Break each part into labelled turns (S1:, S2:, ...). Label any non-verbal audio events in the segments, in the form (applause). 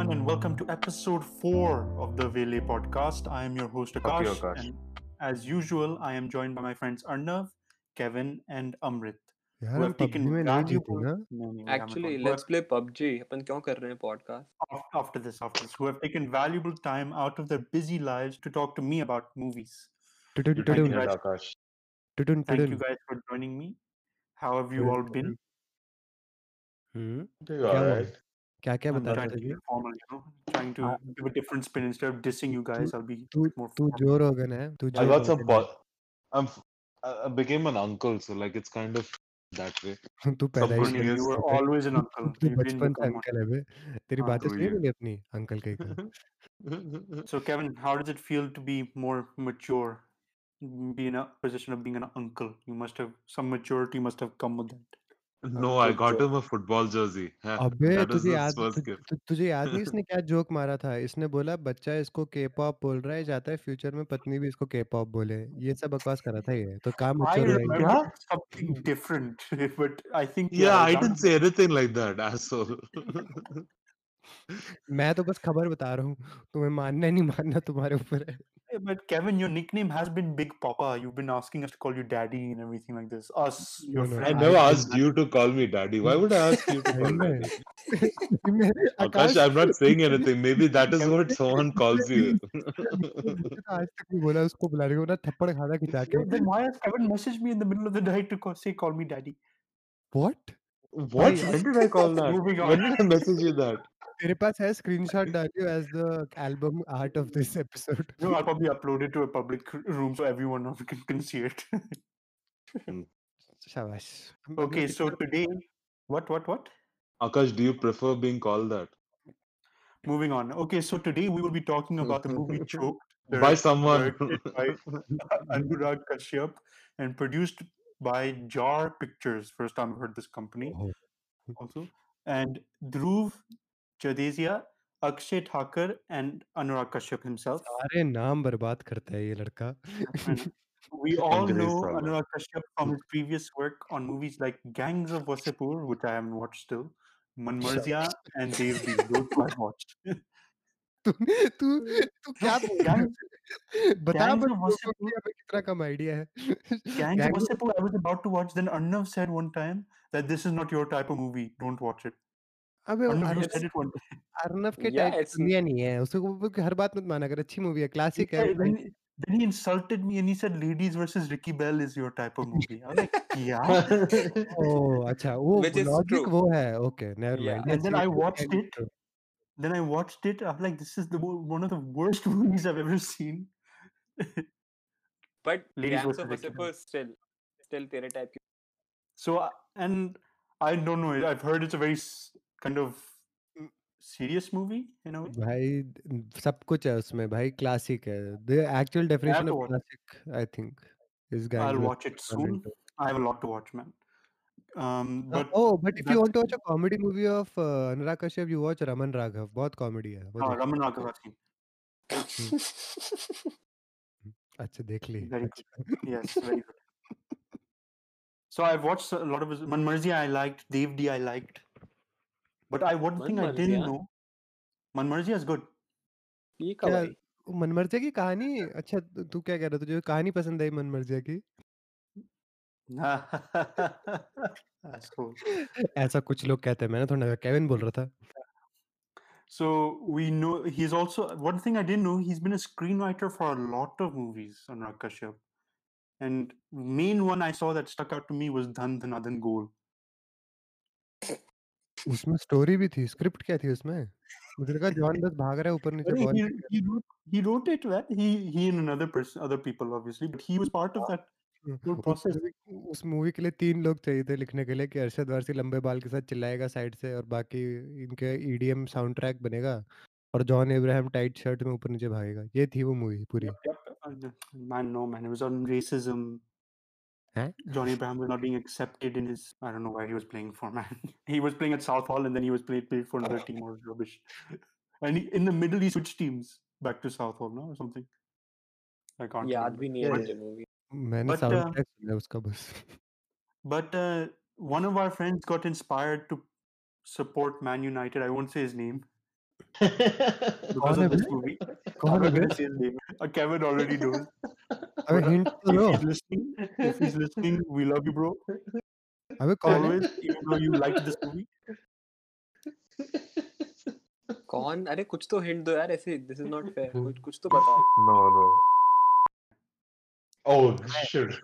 S1: everyone, and welcome to episode four of the Vele podcast. I am your host, Akash.
S2: You, Akash.
S1: And as usual, I am joined by my friends Arnav, Kevin, and Amrit.
S3: Yaar,
S1: have taken
S3: PUBG.
S1: no,
S4: Actually, let's play PUBG. Apan podcast?
S1: After, after this, after this, who have taken valuable time out of their busy lives to talk to me about movies. Thank you guys for joining me. How have you all been?
S3: Hmm? All
S2: right.
S3: क्या क्या
S1: I'm
S3: बता
S1: trying
S3: रहे
S1: to
S3: थे
S1: be formal, you know, trying to
S3: हाँ,
S1: give a different spin instead of dissing you guys. I'll be a
S3: तू
S1: bit more
S3: तू
S1: formal.
S3: जो रोगन है तू
S2: I
S3: जो
S2: got some.
S3: रोगन है
S2: Po- I'm. f- I I became an uncle, so like it's kind of that way. (laughs)
S3: तू पैदा
S2: Some
S3: ही
S2: good
S1: Arnav,
S3: नहीं
S2: news.
S1: you were
S3: हुआ है
S1: always an uncle.
S3: तू
S1: You didn't
S3: बचपन से
S1: become one.
S3: अंकल है बे तेरी
S1: हाँ,
S3: बातें
S2: True
S3: सुनी
S2: you.
S3: मैंने अपनी अंकल कहीं (laughs) का
S1: So, Kevin, how does it feel to be more mature, be in a position of being an uncle? You must have some maturity must have come with that.
S2: No, I got him a football jersey. Huh,
S3: अबे
S2: That was
S3: तुझे
S2: his
S3: याद
S2: first
S3: तु,
S2: gift.
S3: तु, तुझे याद नहीं इसने क्या जोक मारा था इसने बोला बच्चा इसको के पॉप बोल रहा है चाहता है फ्यूचर में पत्नी भी इसको के पॉप बोले ये सब बकवास कर रहा था ये तो काम
S1: I
S3: मच्योर हुआ
S1: remember
S3: है
S2: Yeah?
S1: something different, but I think
S2: Yeah,
S1: yeah,
S2: I
S1: that
S2: didn't say anything like that, asshole.
S3: मैं तो बस खबर बता रहा हूँ तुम्हें मानना है, नहीं मानना तुम्हारे ऊपर है
S1: But Kevin, your nickname has been Big Papa. You've been asking us to call you Daddy and everything like this. Us, your
S3: No, no,
S2: I
S1: friends.
S2: never
S3: I
S2: asked you to call me daddy. Why would I ask you to
S3: सही
S2: call
S3: में (laughs)
S2: daddy?
S3: मैं
S2: Akash,
S3: Akash (laughs)
S2: I'm not saying anything. Maybe that is what someone calls you.
S3: मुझे तो आज तक नहीं बोला उसको बुलाने को ना थप्पड़ खाना खिंचा के
S1: Then (laughs) why has Kevin messaged me in the middle of the night to call, say, call me Daddy?
S3: What
S2: What?
S3: भाई
S2: When did I call that?
S1: Moving
S2: When
S1: on.
S2: did I message you that?
S3: तेरे पास है screenshot डालियो as the album art of this episode
S1: No, I'll probably upload it to a public room so everyone (laughs) can, can see it.
S3: शाबाश हम अभी
S1: okay, so
S3: कितना
S1: today, what, what, what?
S2: Akash, do you prefer being called that?
S1: Moving on. Okay, so today we will be talking about the movie (laughs) Choked,
S2: By
S1: direct-
S2: someone.
S1: directed by (laughs) Anurag Kashyap and produced by Jar Pictures. First time I've heard this company
S3: ओहो,
S1: also. And Dhruv Jadeja, Akshay Thakur, and Anurag Kashyap himself.
S3: सारे नाम बर्बाद करता है ये लड़का.
S1: We (laughs) all know. Anurag Kashyap from his previous work on movies like Gangs of Wasseypur, which I haven't watched still, Manmarziyaan, and Dev (laughs) D. Those I've watched.
S3: तू तू (laughs) तू क्या बता बट हमें कितना कम आईडिया है
S1: Gangs Wasseypur I was about to watch then Arnav said one time that this is not your type of movie don't watch it
S3: अबे अर्नव के टाइप दुनिया नहीं है उसको हर बात मत माना कर अच्छी मूवी है क्लासिक है
S1: Then he insulted me and he said, "Ladies versus Ricky Bahl is your type of movie." I'm like, "Yeah." (laughs) (laughs)
S3: oh, अच्छा वो
S4: Which is
S3: logic
S4: true.
S3: वो है. Okay, never
S4: yeah.
S3: mind.
S1: And yes, then I watched it. Then I watched it. I'm like, "This is the one of the worst (laughs) movies I've ever seen."
S4: but
S1: Ladies Dance
S4: of Lucifer still, still तेरे type की.
S1: So uh, and I don't know. I've heard it's a very kind of mm, serious movie in a way.
S3: भाई सब कुछ है उसमें भाई classic है the actual definition
S1: to
S3: of
S1: watch
S3: classic I think is
S1: I'll
S3: guys
S1: watch it soon. I have a lot to watch, man. Um, but
S3: oh but if you
S1: that's-
S3: want to watch a comedy movie of uh, Anurag Kashyap you watch Raman Raghav बहुत comedy है वो
S1: हाँ,
S3: देख
S1: Raman Raghav I've seen.
S3: अच्छा देख ली
S1: Very
S3: अच्छा
S1: Yes, very good. So I've watched a lot of his Manmarzia I liked, Dev D I liked. But I one thing I didn't know. Manmarji is good.
S4: ये कब आई
S3: मनमर्जिया की कहानी अच्छा तू क्या कह रहा था जो कहानी पसंद आई मनमर्जिया की (laughs) ऐसा कुछ लोग कहते हैं मैंने थोड़ा केविन बोल रहा था
S1: So we know he's also one thing I didn't know he's been a screenwriter for a lot of movies on Kashyap. And main one I saw that stuck out to me was Dhan Dhana Dhan Goal.
S3: उसमें story भी थी script क्या थी उसमें मुझे लगा John बस भाग रहा है ऊपर नीचे ball
S1: he, wrote, he wrote it, well. He he and another person, other people obviously, but he was part of that whole
S3: उस. मूवी के लिए तीन लोग चाहिए थे लिखने के लिए कि अरशद वारसी लंबे बाल के साथ चिल्लाएगा साइड से और बाकी इनके ईडीएम साउंड ट्रैक बनेगा और जॉन इब्राहिम टाइट शर्ट में ऊपर नीचे भागेगा ये थी वो मूवी पूरी
S1: Man, no, man. It was on racism.
S3: Huh?
S1: Johnny Abraham was not being accepted in his. I don't know where he was playing for, (laughs) man. he was playing at Southall and then he was played played for another oh. team or rubbish. (laughs) and he, in the middle, he switched teams back to Southall now or something. I can't.
S4: Yeah, I'd be
S1: near
S4: the movie.
S3: मैंने
S1: uh, (laughs) but uh, one of our friends got inspired to support Man United. I won't say his name because of this movie. Kevin already knows.
S3: अबे hint तो (laughs) दो।
S1: If listening if he is listening we love you bro
S3: अबे कौन है?
S1: Even know you like this movie
S4: कौन? अरे कुछ तो हिंट दो यार ऐसे दिस इज़ नॉट फेयर कुछ कुछ तो बताओ।
S2: No no oh shit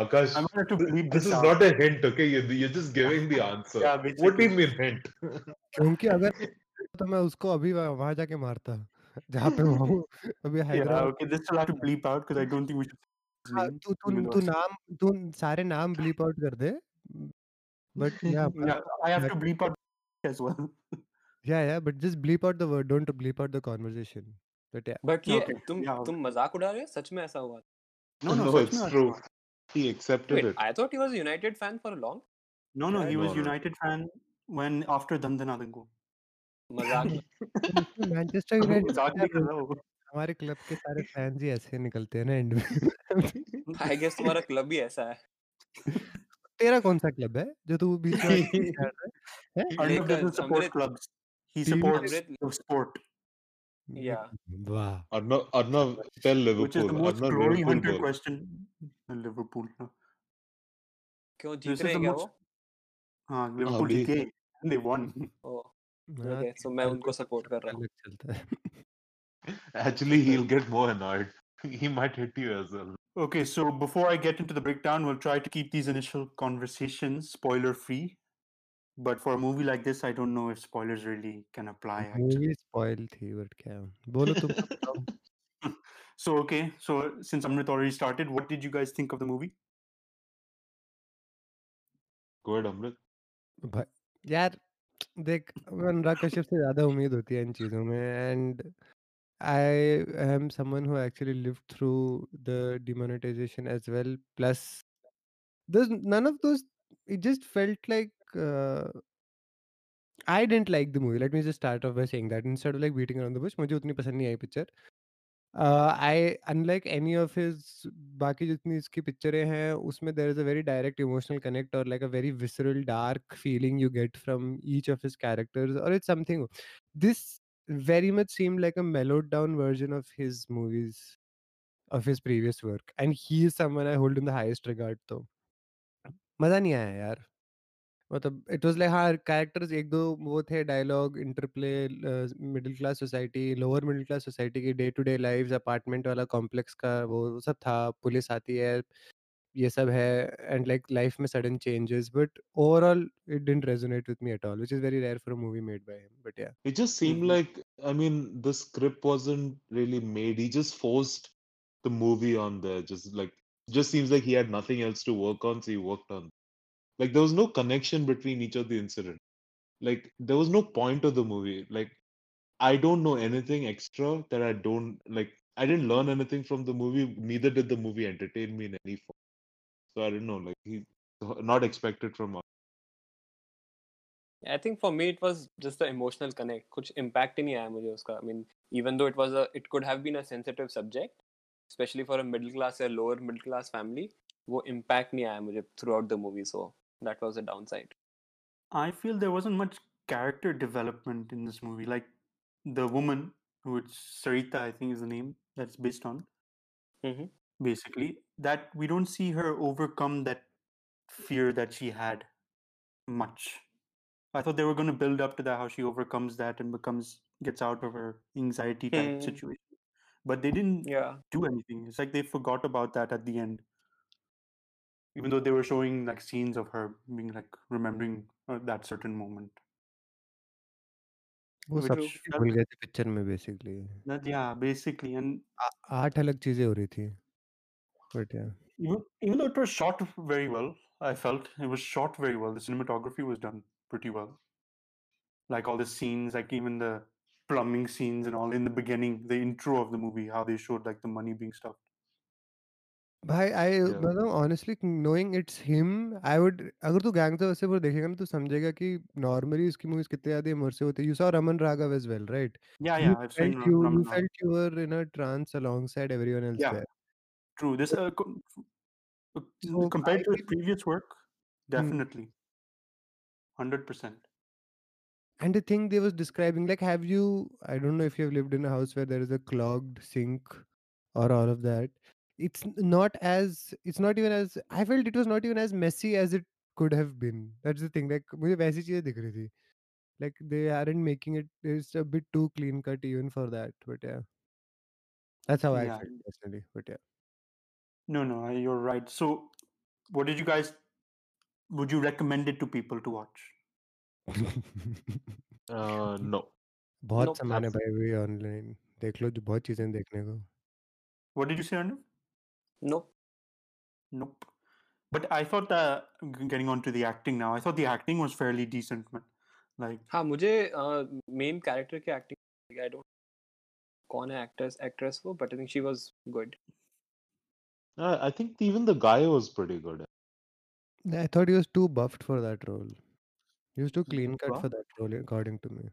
S2: Akash,
S1: I'm going to bleep
S2: this,
S1: this
S2: is not a hint, okay? You're, you're just giving the answer.
S1: yeah,
S2: what do you (laughs)
S3: क्योंकि अगर तो मैं उसको अभी वहाँ जाके मारता। (laughs) जहाँ पे वो (laughs) अभी Hyderabad
S1: okay this will have bleep out cuz I don't think we should
S3: तू तू तू नाम तू सारे नाम ब्लीप आउट कर दे but
S1: yeah I have to bleep out as well
S3: yeah yeah but just bleep out the word don't bleep out the conversation but yeah
S4: but ये तुम तुम मज़ाक उड़ा रहे हो? सच में ऐसा हुआ
S1: no no
S2: it's true he accepted it
S4: I thought he was United fan for a long
S1: no no he was United fan when after fan when
S4: मज़ाक
S3: मैनचेस्टर यूनाइटेड
S1: मज़ाक नहीं कर रहा हूँ।
S3: हमारे क्लब के सारे फैंस ही ऐसे निकलते हैं ना एंड में
S4: आई गेस तुम्हारा क्लब ही ऐसा है
S3: तेरा कौन सा क्लब है जो तू बीच में है? हैं?
S1: He
S3: Team
S1: supports
S4: Amrit-
S1: the sport,
S4: Yeah.
S3: वाह
S2: Arnav, Arnav, tell
S1: which is
S2: Liverpool.
S1: the most
S2: Arnav,
S1: glory
S2: Liverpool
S1: hunter
S2: goal.
S1: question. in Liverpool. huh?
S4: क्यों जीत रहे हैं क्या वो
S1: हाँ, जीते and they won.
S4: ओ
S3: हाँ,
S4: ओके सो मैं उनको सपोर्ट कर रहा हूँ
S3: अलग चलता है
S2: Actually, he'll get more annoyed. He might hit you as well.
S1: Okay, so before I get into the breakdown, we'll try to keep these initial conversations spoiler free. But for a movie like this, I don't know if spoilers really can apply. Actually.
S3: Movie spoil थी but क्या बोलो तुम तो बताओ
S1: So okay, so since Amrit already started, what did you guys think of the movie?
S2: Go ahead, Amrit.
S3: भाई यार देख अनुराग कश्यप से ज़्यादा उम्मीद होती है इन चीज़ों में and I am someone who actually live through the demonetization as well plus there's none of those it just felt like uh, I didn't like the movie. Let me just start off by saying that instead of like beating around the bush, मुझे उतनी पसंद नहीं आई picture I unlike any of his बाकी जितनी इसकी पिक्चरें हैं, उसमें there is a very direct emotional connect और like a very visceral dark feeling you get from each of his characters और it's something this very much seemed like a mellowed down version of his movies, of his previous work and he is someone I hold in the highest regard तो। मज़ा नहीं आया यार। मतलब it was like हाँ characters एक दो वो थे dialogue interplay middle class society lower middle class society की day to day lives apartment वाला कॉम्प्लेक्स का वो सब था पुलिस आती है ये सब है एंड लाइक लाइफ में sudden changes but overall it didn't resonate with me at all which is very rare for a movie made by him but
S2: yeah just seemed
S1: Mhm.
S2: like, I mean, the script wasn't really made. He just forced the movie on there. Just like, just seems like he had nothing else to work on, so he worked on. Like, there was no connection between each of the incident. Like, there was no point of the movie. Like, I don't know anything extra that I don't like. I didn't learn anything from the movie. Neither did the movie entertain me in any form. So I don't know. Like, he not expected from us.
S4: I think for me it was just the emotional connect. कुछ impact ही नहीं आया मुझे उसका. I mean, even though it was a, it could have been a sensitive subject, especially for a middle class or lower middle class family, वो impact नहीं आया मुझे throughout the movie. So that was a downside.
S1: I feel there wasn't much character development in this movie. Like the woman, who it's Sarita, I think is the name that's based on.
S4: Mhm.
S1: Basically, that we don't see her overcome that fear that she had much. I thought they were going to build up to that, how she overcomes that and becomes gets out of her anxiety type
S4: Hmm.
S1: situation. But they didn't
S4: Yeah.
S1: do anything. It's like they forgot about that at the end Even though they were showing like scenes of her being like remembering uh, that certain moment.
S3: वो
S1: Which
S3: सब
S1: was
S3: कुछ
S1: felt-
S3: भूल गए थे picture में basically
S1: That yeah, basically, and
S3: आठ अलग चीजें हो रही थी बट या
S1: even even though it was shot very well, I felt it was shot very well. The cinematography was done pretty well. Like all the scenes, like even the plumbing scenes and all in the beginning, the intro of the movie, how they showed like the money being stuffed.
S3: भाई I
S2: Yeah.
S3: मतलब honestly knowing it's him I would अगर तू gangs of Wasseypur देखेगा ना तो समझेगा कि normally इसकी मूवीज कितने ज्यादा इमर्सिव होती है you saw Raman Raghav as well right
S1: Yeah,
S3: you
S1: yeah, I've seen
S3: felt
S1: Ram-
S3: you you
S1: Raman Rao.
S3: felt you were in a trance alongside everyone else
S1: Yeah.
S3: there
S1: True. This uh, co- uh,
S3: So,
S1: compared
S3: I
S1: to his
S3: feel-
S1: previous work, definitely, hundred percent.
S3: And the thing they was describing, like, have you? I don't know if you have lived in a house where there is a clogged sink or all of that. It's n- not as. It's not even as. I felt it was not even as messy as it could have been. That's the thing. Like मुझे वैसी चीजें दिख रही थी. Like they aren't making it. It's a bit too clean cut even for that. But yeah, that's how I
S1: Yeah.
S3: felt personally. But yeah.
S1: No, no, I- you're right. So, what did you guys? Would you recommend it to people to watch? (laughs)
S2: Uh, no.
S3: बहुत
S4: Nope,
S3: सामान है
S2: that's-
S3: भाई भी online देख लो जो बहुत चीजें हैं देखने को
S1: What did you say, Arnav?
S4: Nope.
S1: Nope. But I thought that getting on to the acting now, I thought the acting was fairly decent, man. Like,
S4: हाँ मुझे मेन कैरेक्टर की एक्टिंग आई डोंट कौन है actress actress वो but I think she was good
S2: Uh, I think even the guy was pretty good.
S3: I thought he was too buffed for that role. He was too clean cut
S1: Buff?
S3: for that role, according to me.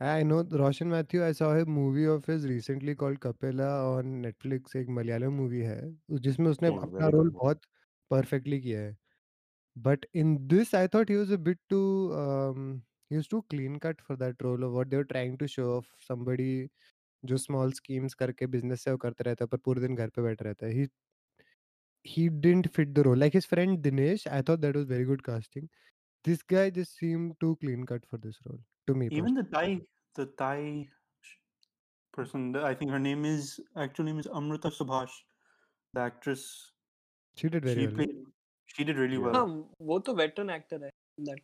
S3: I know Roshan Matthew. I saw a movie of his recently called Kapila on Netflix. एक Malayalam movie है जिसमें उसने
S2: Oh,
S3: अपना
S2: very
S3: role
S2: good movie.
S3: बहुत perfectly किया है. But in this, I thought he was a bit too. Um, he was too clean cut for that role of what they were trying to show off. जो small schemes करके business से वो करते रहता है पर पूरे दिन घर पे बैठा रहता है. He he didn't fit the role. Like his friend Dinesh, I thought that was very good casting. This guy just seemed too clean cut for this role to me.
S1: Even personally. the Thai, the Thai person, I think her name is actual name is Amruta Subhash, the actress.
S3: She did very
S1: she
S3: well.
S1: Played, she did really well.
S4: Yeah, वो veteran
S3: actor I
S4: that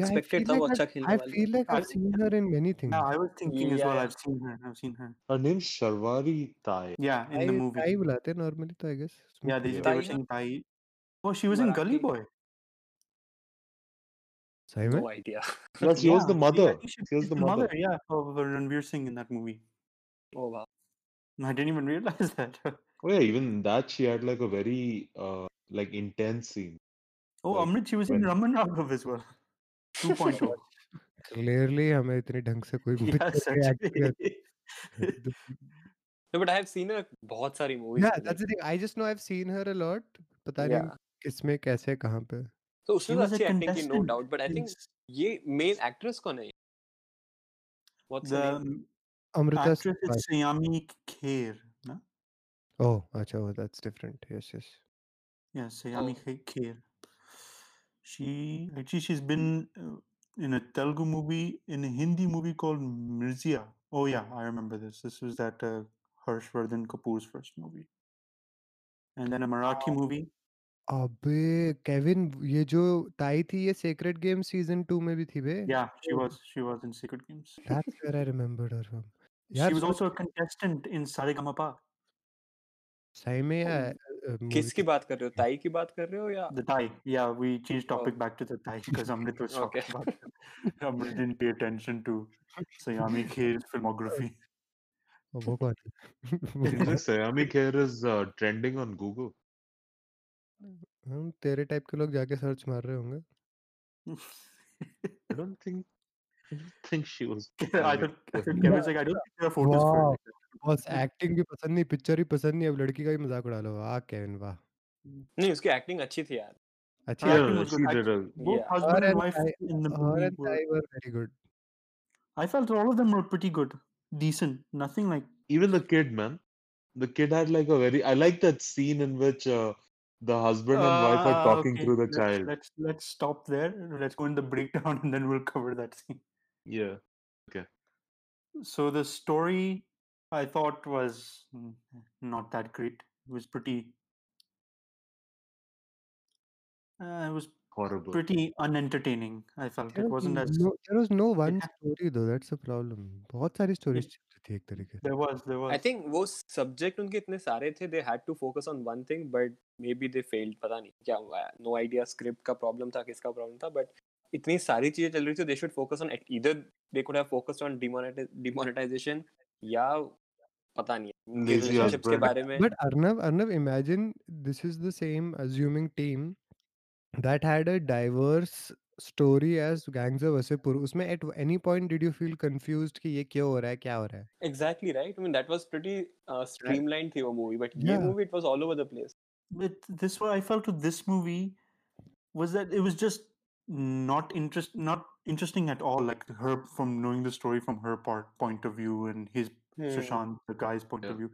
S3: expected
S4: that वो अच्छा खेलने
S3: I feel like I've seen her in many things.
S1: Yeah, I was thinking
S4: yeah.
S1: as
S4: well.
S1: I've seen her. I've seen her.
S2: Her name Sharwari Thai.
S1: Yeah, in I,
S3: the
S1: movie.
S3: Thai बुलाते normally I guess.
S1: Yeah, they, they were saying Thai. Oh, she was in Gully Boy.
S3: सही में?
S4: No idea (laughs)
S2: Yeah, she was the
S1: Yeah,
S2: mother.
S1: I think she,
S2: She was
S1: she's
S2: the mother.
S1: Yeah, of Ranveer Singh in that movie.
S4: ओ वाह
S1: I didn't even realize (laughs) that.
S2: Oh yeah, even in that she had like a very uh like intense scene.
S1: Oh,
S2: Like,
S1: Amrit, she was in
S2: when-
S1: Raman Raghav as well. (laughs) 2.0.
S3: Clearly हमें इतनी ढंग से कोई
S1: yeah,
S3: picture की acting
S1: actually.
S3: करती-
S4: no but I have scene हर बहुत सारी movies
S3: Yeah, that's the thing. I just know I've seen her a lot. पता नहीं
S4: Yeah.
S3: किसमें कैसे कहाँ पे.
S4: तो उसमें अच्छी एक्टिंग की no doubt but I
S1: think
S4: ये मेन एक्ट्रेस कौन है? What's
S1: the
S3: Amrita
S1: actress is Sayami Kher na?
S3: Oh acha oh, that's different. Yes yes.
S1: Yeah Sayami
S4: oh.
S1: Kher. She actually she's been hmm. uh, in a Telugu movie in a Hindi movie called Mirzya. Oh yeah I remember this. This was that uh, Harshvardhan Kapoor's first movie. And then a Marathi movie.
S3: अबे Kevin ये जो ताई थी ये secret game season 2 में भी थी बे
S1: Yeah, she
S3: Oh.
S1: was she was in Secret Games.
S3: That's where I remembered her from.
S1: She
S3: यार
S1: was
S3: soon
S1: also a contestant in Saregamapa.
S3: सही में या
S4: किसकी
S3: मूवी
S4: बात कर रहे हो ताई की बात कर रहे हो या
S1: The Thai. Yeah, we changed
S4: Oh.
S1: topic back to the Thai because Amrit was
S4: Okay.
S1: talking about it. Amrit didn't pay attention to Sayami Kher's filmography.
S3: वो कौन है?
S2: Kher is uh, trending on Google.
S3: हम तेरे type के लोग जाके search मार रहे होंगे।
S2: I don't think think she was
S1: I don't can you say I don't think photos
S3: बस एक्टिंग भी पसंद नहीं पिक्चर ही पसंद नहीं अब लड़की का ही मज़ाक उड़ा लो। वाह केविन वाह।
S4: नहीं उसकी एक्टिंग अच्छी थी यार।
S3: अच्छी
S1: थी
S4: वो
S1: husband wife in the movie
S3: very good
S1: I felt all of them were pretty good decent nothing like
S2: even the kid man the kid had like a very I like that scene in which the husband and wife are
S1: Uh,
S2: talking
S1: okay,
S2: through the
S1: let's,
S2: child.
S1: let's let's stop there. Let's go in the breakdown (laughs) and then we'll cover that scene.
S2: Yeah.
S1: So the story I thought was mm, not that great. It was pretty. Uh, it was
S2: Horrible.
S1: pretty unentertaining. I felt
S3: there
S1: it
S3: was
S1: wasn't as
S3: no there was no one
S1: ha-
S3: story though that's the problem बहुत सारी stories
S1: it,
S3: चल रही थी एक तरीके से।
S1: There was there I
S4: think वो subject उनके इतने सारे थे they had to focus on one thing but maybe they failed पता नहीं क्या हुआ नो आइडिया स्क्रिप्ट का प्रॉब्लम था किसका प्रॉब्लम था बट इतनी सारी चीज़ें चल रही थी they should focus on either they could have focused on demonetisation या पता नहीं रिलेशनशिप्स के बारे में।
S3: But Arnav, Arnav, imagine this is the same assuming team that had a diverse story as Gangs of Wasseypur, उसमें at any point did you feel confused कि ये क्यों
S4: Exactly right. I mean that was pretty uh, streamlined the movie, but
S3: yeah.
S4: movie it was all over the place.
S1: But this what I felt with this movie was that it was just not interest not interesting at all. Like her from knowing the story from her part point of view and his
S4: hmm.
S1: Sushant the guy's point
S2: yeah.
S1: of view.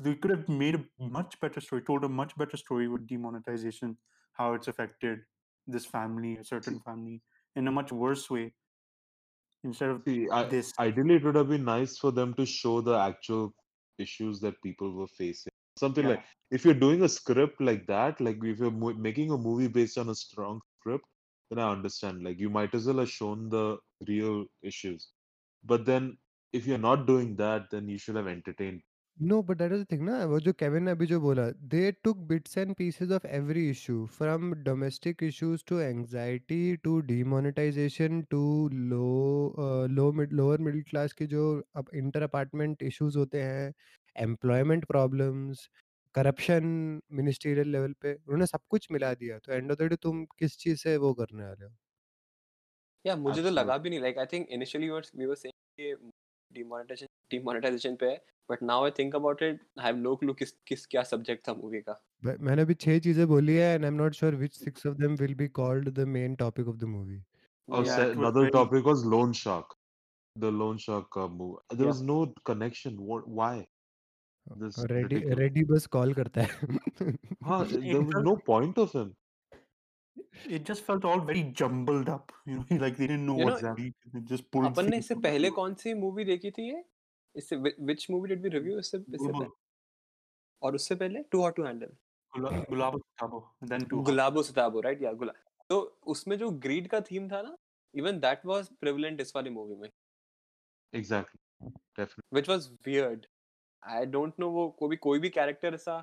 S1: They could have made a much better story, told a much better story with demonetization, how it's affected this family, a certain family, in a much worse way. Instead of
S2: See, I,
S1: this,
S2: ideally, it would have been nice for them to show the actual issues that people were facing. Something
S1: Yeah.
S2: like if you're doing a script like that, like if you're mo- making a movie based on a strong script, then I understand. Like you might as well have shown the real issues. But then if you're not doing that, then you should have entertained.
S3: No but that is thing ना वो जो Kevin ने अभी जो बोला they took bits and pieces of every issue from domestic issues to anxiety to demonetisation to low low mid lower middle class की जो अब इंटर अपार्टमेंट इश्यूज़ होते हैं employment problems corruption ministerial level पे उन्होंने सब कुछ मिला दिया। तो एंड ऑफ़ द डे तुम किस चीज़ से वो करने वाले हो?
S4: या मुझे तो लगा भी नहीं like I think initially we were saying कि डीमोनेटाइजेशन डीमोनेटाइजेशन पे है but now I think about it I have no clue किस किस क्या सब्जेक्ट था मूवी का।
S3: मैंने अभी छह चीज़ें बोली है and I am not sure which six of them will be called the main topic of the movie
S1: other
S2: topic was loan shark the loan shark का movie there was no connection why Reddy
S3: Reddy बस call करता है।
S1: हाँ
S2: there was no point of him
S1: It just felt all very jumbled up, you know, (laughs) like they didn't know,
S4: you know
S1: what's happening. Just pulled.
S4: अपन ने इससे पहले कौन सी movie देखी थी ये? इससे which movie did we review इससे इससे पहले और उससे पहले too hot
S1: to handle Sitabo, and then two.
S4: Gulabo Sitabo right या गुला तो उसमें जो ग्रीड का थीम था ना इवन दैट वाज प्रिवलेंट इस वाली मूवी में
S2: Exactly. Definitely.
S4: Which was weird I don't know वो कोई भी कोई भी कैरेक्टर ऐसा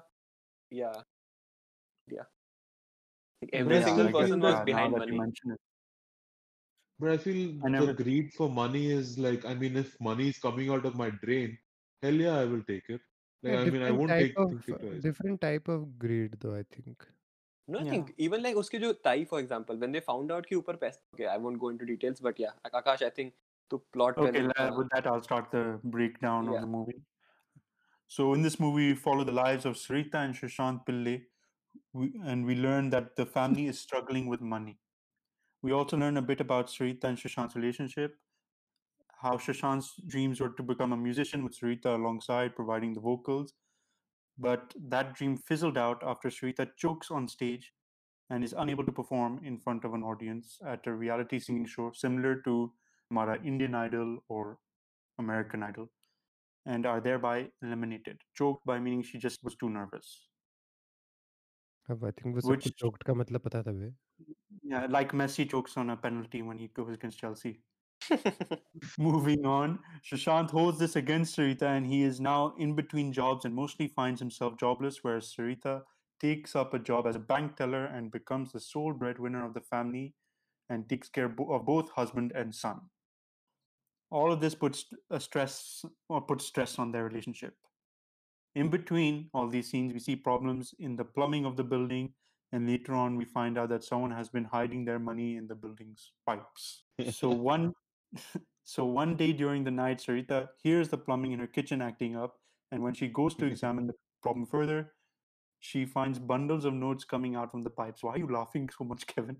S4: या या every
S1: single person
S4: was
S1: behind money.
S2: But I feel
S1: I
S2: the
S1: never-
S2: greed for money is like, I mean, if money is coming out of my drain, hell yeah, I will take it. Like, I mean, I
S3: different
S2: won't
S3: type
S2: take
S3: of
S2: think it twice.
S3: different type of greed though I think.
S4: No, I
S1: Yeah.
S4: think even like उसके जो ताई for example when they found out कि ऊपर पैसे okay I won't go into details but yeah Akash I think तो plot
S1: Okay,
S4: पहले
S1: la-
S4: था
S1: with that, I'll start the breakdown
S4: Yeah.
S1: of the movie. So, in this movie, we follow the lives of Sarita and Shashant Pillai, we, and we learn that the family is struggling with money. We also learn a bit about Sarita and Shashant's relationship, how Shashant's dreams were to become a musician with Sarita alongside, providing the vocals. But that dream fizzled out after Sarita chokes on stage and is unable to perform in front of an audience at a reality singing show similar to Mara Indian Idol or American Idol, and are thereby eliminated. Choked by meaning she just was too nervous.
S3: अब I think वो सबको
S1: Which-
S3: choked का मतलब पता था बे.
S1: yeah, like Messi chokes on a penalty when he goes against Chelsea. (laughs) Moving on, Shashant holds this against Sarita, and he is now in between jobs and mostly finds himself jobless, whereas Sarita takes up a job as a bank teller and becomes the sole breadwinner of the family and takes care of both husband and son. All of this puts a stress or puts stress on their relationship. In between all these scenes, we see problems in the plumbing of the building, and later on, we find out that someone has been hiding their money in the building's pipes. So (laughs) one, (laughs) so one day during the night, Sarita hears the plumbing in her kitchen acting up, and when she goes to (laughs) examine the problem further, she finds bundles of notes coming out from the pipes. Why are you laughing so much, Kevin?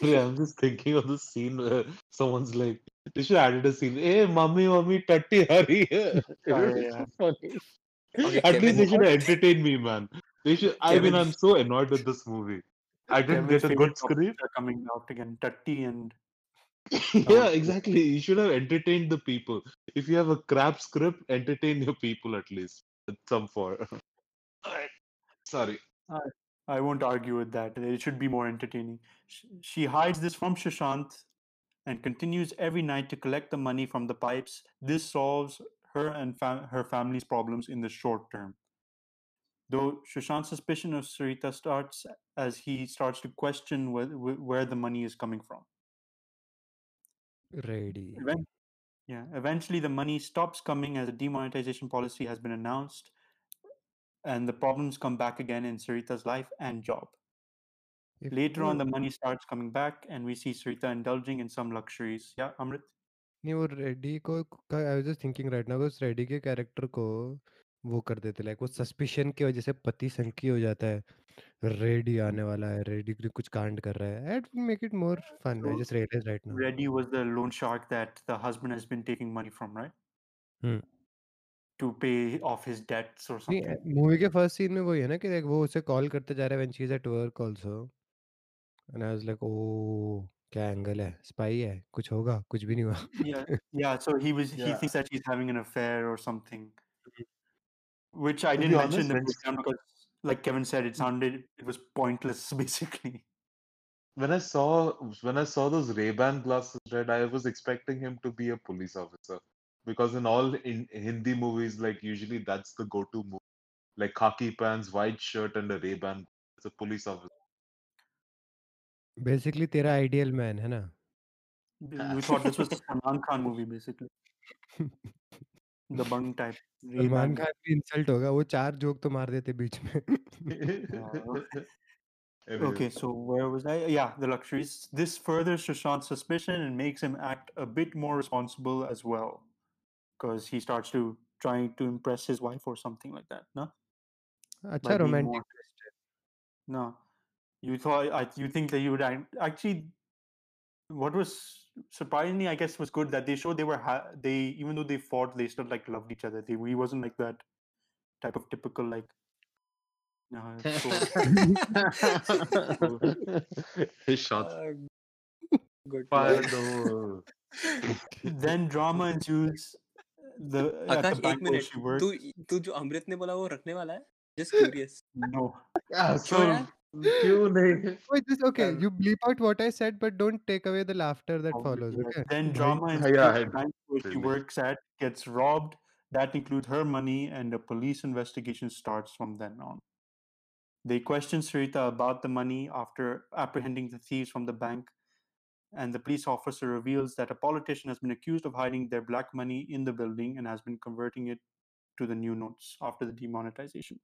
S2: yeah, I'm just thinking of the scene where someone's like, they should added a scene. Hey, mummy, mummy, tatti hari hai."
S1: Yeah,
S2: It's
S1: yeah.
S2: so funny.
S4: Okay,
S2: At least they should have entertained me, man. They should. I mean, I'm so annoyed with this movie. I didn't get a good script.
S1: Are coming out again. Tatti and (laughs)
S2: yeah, exactly. You should have entertained the people. If you have a crap script, entertain your people at least. At some for. (laughs) Sorry.
S1: I won't argue with that. It should be more entertaining. She hides this from Shashant and continues every night to collect the money from the pipes. This solves her and her family's problems in the short term. Though Shashant's suspicion of Sarita starts as he starts to question where, where the money is coming from.
S3: Ready.
S1: Even- yeah, eventually the money stops coming as a demonetization policy has been announced, and the problems come back again in Sarita's life and job.
S3: If
S1: Later on,
S3: वो-
S1: the money starts coming back, and we see Sarita indulging in some luxuries. Yeah, Amrit.
S3: नहीं वो रेडी को आई was just thinking right now उस ready के character को वो कर देते लाइक वो सस्पिशन की वजह से पति संकी हो जाता है। रेडी आने वाला है रेडी कुछ कांड कर रहा है। At make it more fun
S1: I
S3: just realise right now
S1: Reddy was the loan shark that the husband has been taking money from right
S3: hmm
S1: to pay off his debts
S3: और
S1: something
S3: movie के first scene में वही है ना कि like वो उसे call करते जा रहा है when she is at work also and I was like oh क्या एंगल है? स्पाई है? कुछ होगा? कुछ भी नहीं हुआ.
S1: या या so he was he thinks that she is having an affair और something which I
S2: To be
S1: didn't mention in
S2: honest,
S1: the
S2: when-
S1: breakdown because, like Kevin said, it sounded it was pointless (laughs) basically.
S2: when I saw when I saw those Ray Ban glasses, right, I was expecting him to be a police officer because in all in Hindi movies, like usually that's the go-to move, like khaki pants, white shirt, and a Ray Ban. It's a police officer.
S3: Basically तेरा ideal man है ना
S1: We thought this was a Salman Khan movie basically, (laughs) the bung type.
S3: Salman
S1: Ray-Ban.
S3: Khan भी insult होगा वो चार joke तो मार (laughs) देते बीच में
S2: Anyways,
S1: Okay, so where was I? Yeah, the luxuries. This furthers Sushant's suspicion and makes him act a bit more responsible as well, because he starts to trying to impress his wife or something like that. No,
S3: अच्छा
S1: By being
S3: romantic
S1: more- no. You thought I, you think that you would act- actually. What was surprisingly, I guess, was good that they showed they were ha- they even though they fought, they still like loved each other. They he wasn't like that type of typical like. No, so,
S2: his (laughs) shots (laughs)
S4: Uh, good.
S2: fired over.
S1: then (laughs) drama ensues. The at the
S4: आकाश एक
S1: bank where
S4: minute
S1: she works.
S4: तू तू जो अमृत ने बोला वो रखने वाला है just curious
S1: No,
S2: Yeah, so
S4: यार?
S2: क्यों नहीं? (laughs)
S3: Wait, just okay.
S2: Yeah.
S3: You bleep out what I said, but don't take away the laughter that
S1: Oh,
S3: follows.
S1: yeah.
S3: Okay.
S1: Then
S3: Right.
S1: drama
S2: Yeah,
S1: ensues.
S2: yeah,
S1: the
S2: I
S1: bank where she
S2: really-
S1: works at gets robbed. That includes her money, and a police investigation starts from then on. They question Sarita about the money after apprehending the thieves from the bank, and the police officer reveals that a politician has been accused of hiding their black money in the building and has been converting it to the new notes after the demonetization.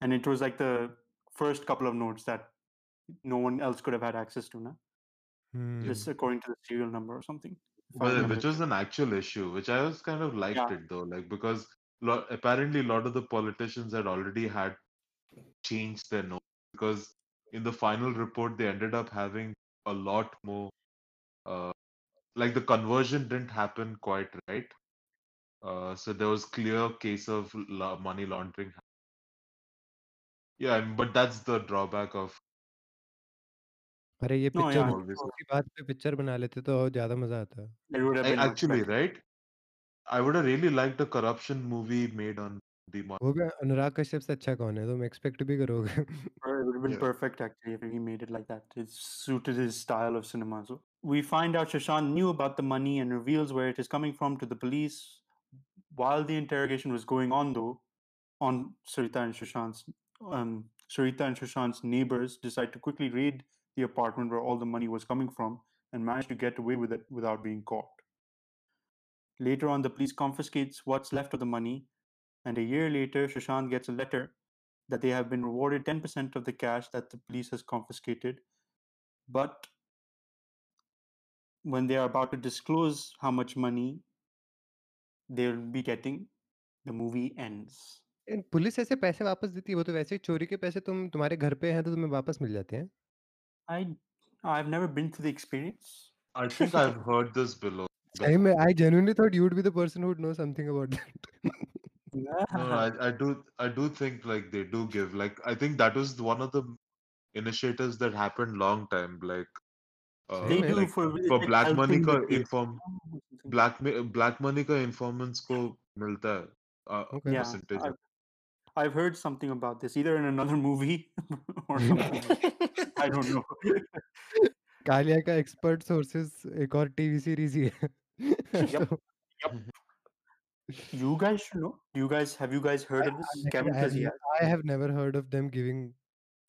S1: And it was like the first couple of notes that no one else could have had access to, now.
S3: Hmm.
S1: Just according to the serial number or something.
S2: But which was an actual issue, which I was kind of liked
S1: Yeah.
S2: it though, like because lo- apparently a lot of the politicians had already had changed their notes because in the final report they ended up having a lot more, uh, like the conversion didn't happen quite right. Uh, so there was clear case of la- money laundering. Yeah, and- but that's the drawback of
S3: अरे ये
S1: No,
S3: picture
S1: yeah,
S2: always
S3: उसी बात पे picture बना लेते तो और ज्यादा मजा आता
S1: It would have
S2: I-
S1: been much
S2: actually
S1: better.
S2: right. I would have really liked a corruption movie made on the
S3: वो भी अनुराग कश्यप से अच्छा कौन है तुम एक्सपेक्ट भी करोगे
S1: Or It would have been
S2: Yeah.
S1: perfect actually if he made it like that. It suited his style of cinema. So we find out Shashank knew about the money and reveals where it is coming from to the police. While the interrogation was going on, though, on Sarita and Shashank's, um, Sarita and Shashank's neighbors decide to quickly raid the apartment where all the money was coming from and manage to get away with it without being caught. Later on, the police confiscates what's left of the money, and a year later, Shashank gets a letter that they have been rewarded 10% of the cash that the police has confiscated. But when they are about to disclose how much money they'll be getting, the movie ends.
S3: इन police ऐसे पैसे वापस देती है वो तो वैसे ही चोरी के पैसे तुम तुम्हारे घर पे हैं तो तुम्हें वापस मिल जाते हैं
S1: I I've never been through the experience.
S2: I think I've heard this below.
S3: सही में I genuinely thought you would be the person who would know something about that
S2: No, no, I, I do I do think like they do give like I think that was one of the initiatives that happened long time like uh,
S1: they do
S2: like
S1: for
S2: for
S1: it's
S2: black money
S1: helping the case,
S2: inform black ma- black money का informants को मिलता है uh,
S3: Okay.
S1: Yeah,
S2: percentage
S1: I've, I've heard something about this either in another movie (laughs) or. (laughs) I don't know.
S3: Kaliya का expert sources एक और TV series ही है
S1: Yep. (laughs) You guys should know. You guys have you guys heard of this? Kevin says he has.
S3: I have never heard of them giving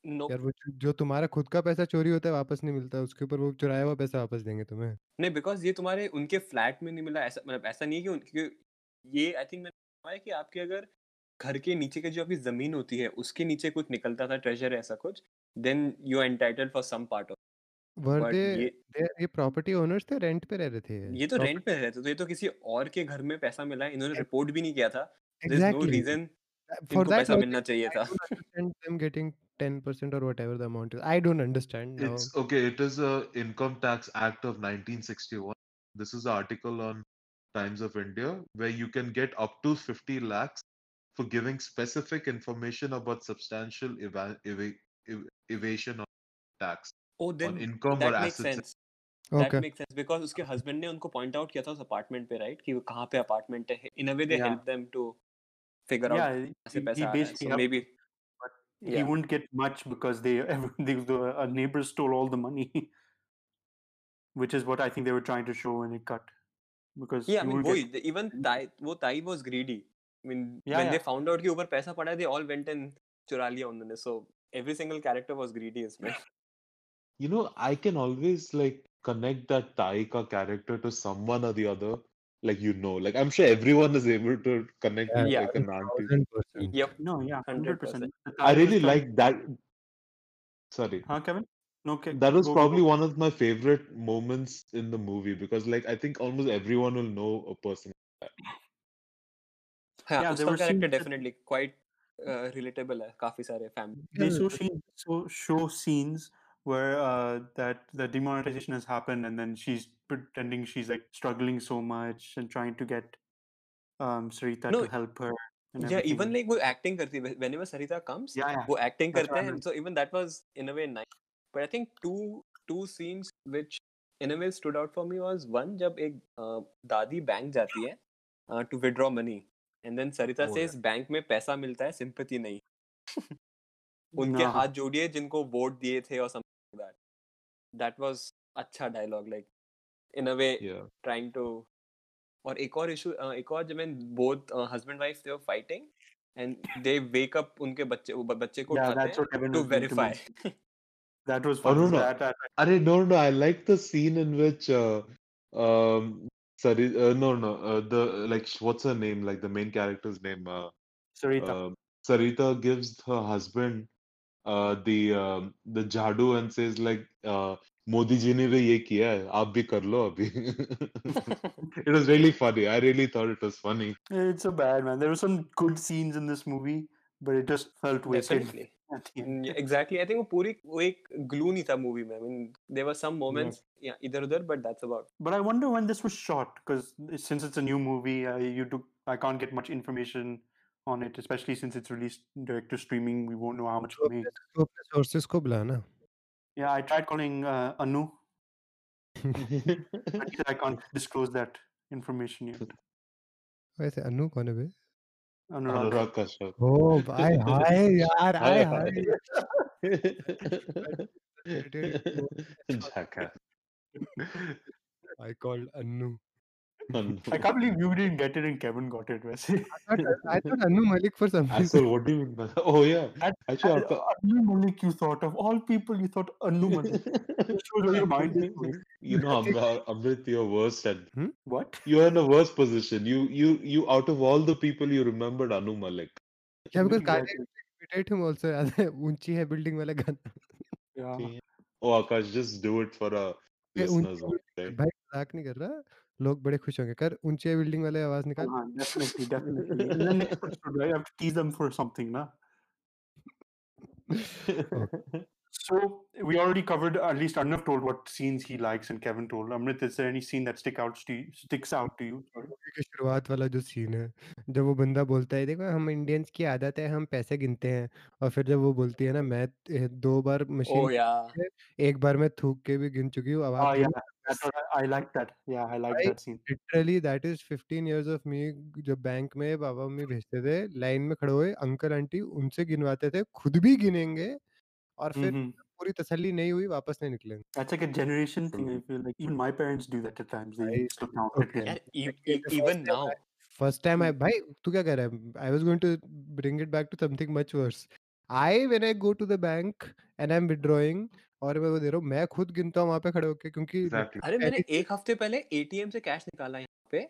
S4: no
S3: यार वो जो जो तुम्हारा खुद का पैसा चोरी होता है वापस नहीं मिलता उसके ऊपर वो चुराया हुआ पैसा वापस देंगे तुम्हें
S4: नहीं बिकॉज़ ये तुम्हारे उनके फ्लैट में नहीं मिला ऐसा मतलब ऐसा नहीं है कि उनके ये आई थिंक मैंने कि आपके अगर घर के नीचे के जो आपकी ज़मीन होती है उसके नीचे कुछ निकलता था ट्रेजर ऐसा कुछ then you are entitled for some part
S3: of
S4: were
S3: they
S4: ये,
S3: ये प्रॉपर्टी ओनर्स थे रेंट पे रह रहे थे?
S4: ये तो रेंट पे रह रहे थे तो ये तो किसी और के घर में पैसा मिला इन्होंने रिपोर्ट भी नहीं किया था। There is
S3: no
S4: reason
S3: for that
S4: पैसा मिलना चाहिए था।
S3: And I am getting 10% or whatever the amount is. I don't understand no.
S2: it's okay it is a income tax act 1961 this is an article on times of india where you can get up to 50 lakhs for giving specific information about substantial eva- eva- ev- evasion of tax
S4: oh
S2: on
S4: then
S2: income or
S4: that makes
S2: assets.
S4: sense that
S3: Okay.
S4: makes sense because उसके husband ने उनको point out किया था उस apartment पे right कि वो कहाँ पे अपार्टमेंट है in a way they
S1: Yeah.
S4: Help them to figure out
S1: Yeah,
S4: कहाँ से
S1: he,
S4: पैसा
S1: he
S4: आ रहा है
S1: basically
S4: so
S1: helped,
S4: maybe
S1: but he
S4: yeah
S1: wouldn't get much because they, (laughs) they the uh, neighbors stole all the money, (laughs) which is what I think they were trying to show in it cut. Because
S4: yeah I
S1: you
S4: mean
S1: will
S4: वही
S1: get
S4: the- even Tai वो Tai was greedy I mean,
S1: yeah,
S4: when
S1: yeah.
S4: they found out ki upar paisa pada they all went and chura liya unhone. So every single character was greedy as well.
S2: You know, I can always like connect that Taika character to someone or the other. Like you know, like I'm sure everyone is able to connect
S3: yeah,
S2: with
S4: yeah.
S2: like an auntie.
S4: Yep.
S1: No, yeah, hundred percent.
S2: I really like that. Sorry.
S1: Huh, Kevin? Okay.
S2: That was
S1: go,
S2: probably
S1: go,
S2: one of my favorite moments in the movie because, like, I think almost everyone will know a person.
S4: Like हाँ
S1: Yeah, there
S4: उसका
S1: were
S4: character
S1: scenes that
S4: definitely quite relatable है काफी सारे family
S1: they
S3: Yeah,
S1: show scenes, so show scenes where uh, that the demonetization has happened, and then she's pretending she's like struggling so much and trying to get um Sarita
S4: No,
S1: to help her and
S4: yeah, even
S1: everything.
S4: like वो acting करती है whenever Sarita comes
S1: Yeah, yeah,
S4: वो acting
S1: that's
S4: करते
S1: what I
S4: हैं
S1: meant.
S4: so even that was in a way nice but I think two two scenes which in a way stood out for me was one जब एक uh, दादी bank जाती है uh, to withdraw money And then Sarita
S2: Oh,
S4: says bank में पैसा मिलता है sympathy नहीं उनके. हाथ जोड़िए जिनको वोट दिए थे और something like that that was अच्छा dialogue like in a way
S2: Yeah.
S4: trying to और एक और इशू एक और जब both husband wife they were fighting and they wake up उनके बच्चे वो बच्चे को उठाते हैं to
S1: was going to verify. That was
S2: Oh
S1: fun.
S2: no no.
S1: That, that,
S2: Arey, no no. I like the scene in which uh um Sorry, uh, no, no. Uh, the like, what's her name? Like the main character's name. Uh,
S1: Sarita.
S2: Uh, Sarita gives her husband uh, the um, the jadoo and says like, uh, "Modi ji ne ye kiya hai, aap bhi kar lo abhi." (laughs) it was really funny. I really thought it was funny.
S1: It's so bad, man. There were some good scenes in this movie, but it just felt wasted.
S4: Definitely. (laughs)
S1: at the end.
S4: Exactly I think वो पूरी वो एक glue नहीं था movie में आई mean there were some moments या इधर उधर but that's about
S1: But I wonder when this was shot, because since it's a new movie, I, you do, I can't get much information on it, especially since it's released direct to streaming. We won't know how much
S3: तो
S1: it made.
S3: अपने तो अपने sources को बुलाना
S1: Yeah, I tried calling uh, Anu, but (laughs) he said I can't disclose that information yet.
S3: वैसे अनु कौन है बे
S1: Anurag.
S2: Anurag Kashyap
S3: ओ भाई हाय यार
S2: Hi,
S3: hi
S2: hi.
S3: Hi
S2: Jackass.
S3: I called Anu.
S2: Anu.
S1: I can't believe you didn't get it and Kevin got it. वैसे.
S3: I thought, I thought Anu Malik for some reason.
S2: Asshole, what do you mean by that? Oh yeah.
S1: That-
S2: Actually,
S1: that
S2: Aka-
S1: Anu Malik, you thought of all people, you thought Anu Malik. (laughs) It shows where your mind is going.
S2: you know, Amrit, Amrit, you're worse at
S1: What?
S2: you're in a worse position. You you you out of all the people you remembered Anu Malik.
S3: Yeah, because
S1: Exactly.
S3: Kanye imitate him also (laughs) याद है ऊंची है building वाला गाना
S1: Yeah.
S2: Oh Akash, just do it for our
S3: A,
S2: listeners
S3: ऊंची
S2: out there.
S3: भाई मजाक नहीं कर रहा लोग बड़े खुश होंगे कर ऊँची बिल्डिंग वाले आवाज़ निकाल
S1: Uh-huh, next episode, right? You have to tease them for something, na? So we already covered, at least Arnav told what scenes he likes, and Kevin told. Amrit, is there any scene that stick out to you, sticks out to you?
S3: के शुरुआत वाला जो scene है जब वो बंदा बोलता है देखो हम इंडियंस की आदत है हम पैसे गिनते हैं और फिर जब वो बोलती है ना मैं दो बार मशीन
S4: या
S3: एक बार मैं थूक के भी गिन चुकी हूँ अब
S1: Oh yeah, I, like that. Yeah i like that scene.
S3: Literally that is 15 years of me जब बैंक में बाबा मम्मी भेजते थे लाइन में खड़े हुए अंकल आंटी उनसे गिनवाते थे खुद भी गिनेंगे और फिर पूरी तसल्ली नहीं हुई वापस नहीं निकलेंगे
S1: that's like a generation thing I feel like even my parents do that at times they
S3: used
S1: to count it
S4: even now
S3: first time I भाई तू क्या कह रहा है? I was going to bring it back to something much worse I I I go to the bank and I am withdrawing, और मैं वो दे रहा हूँ मैं खुद गिनता हूँ वहाँ पे खड़े होके क्योंकि
S2: Exactly.
S4: अरे मैंने एक हफ़्ते पहले एटीएम से कैश निकाला यहाँ पे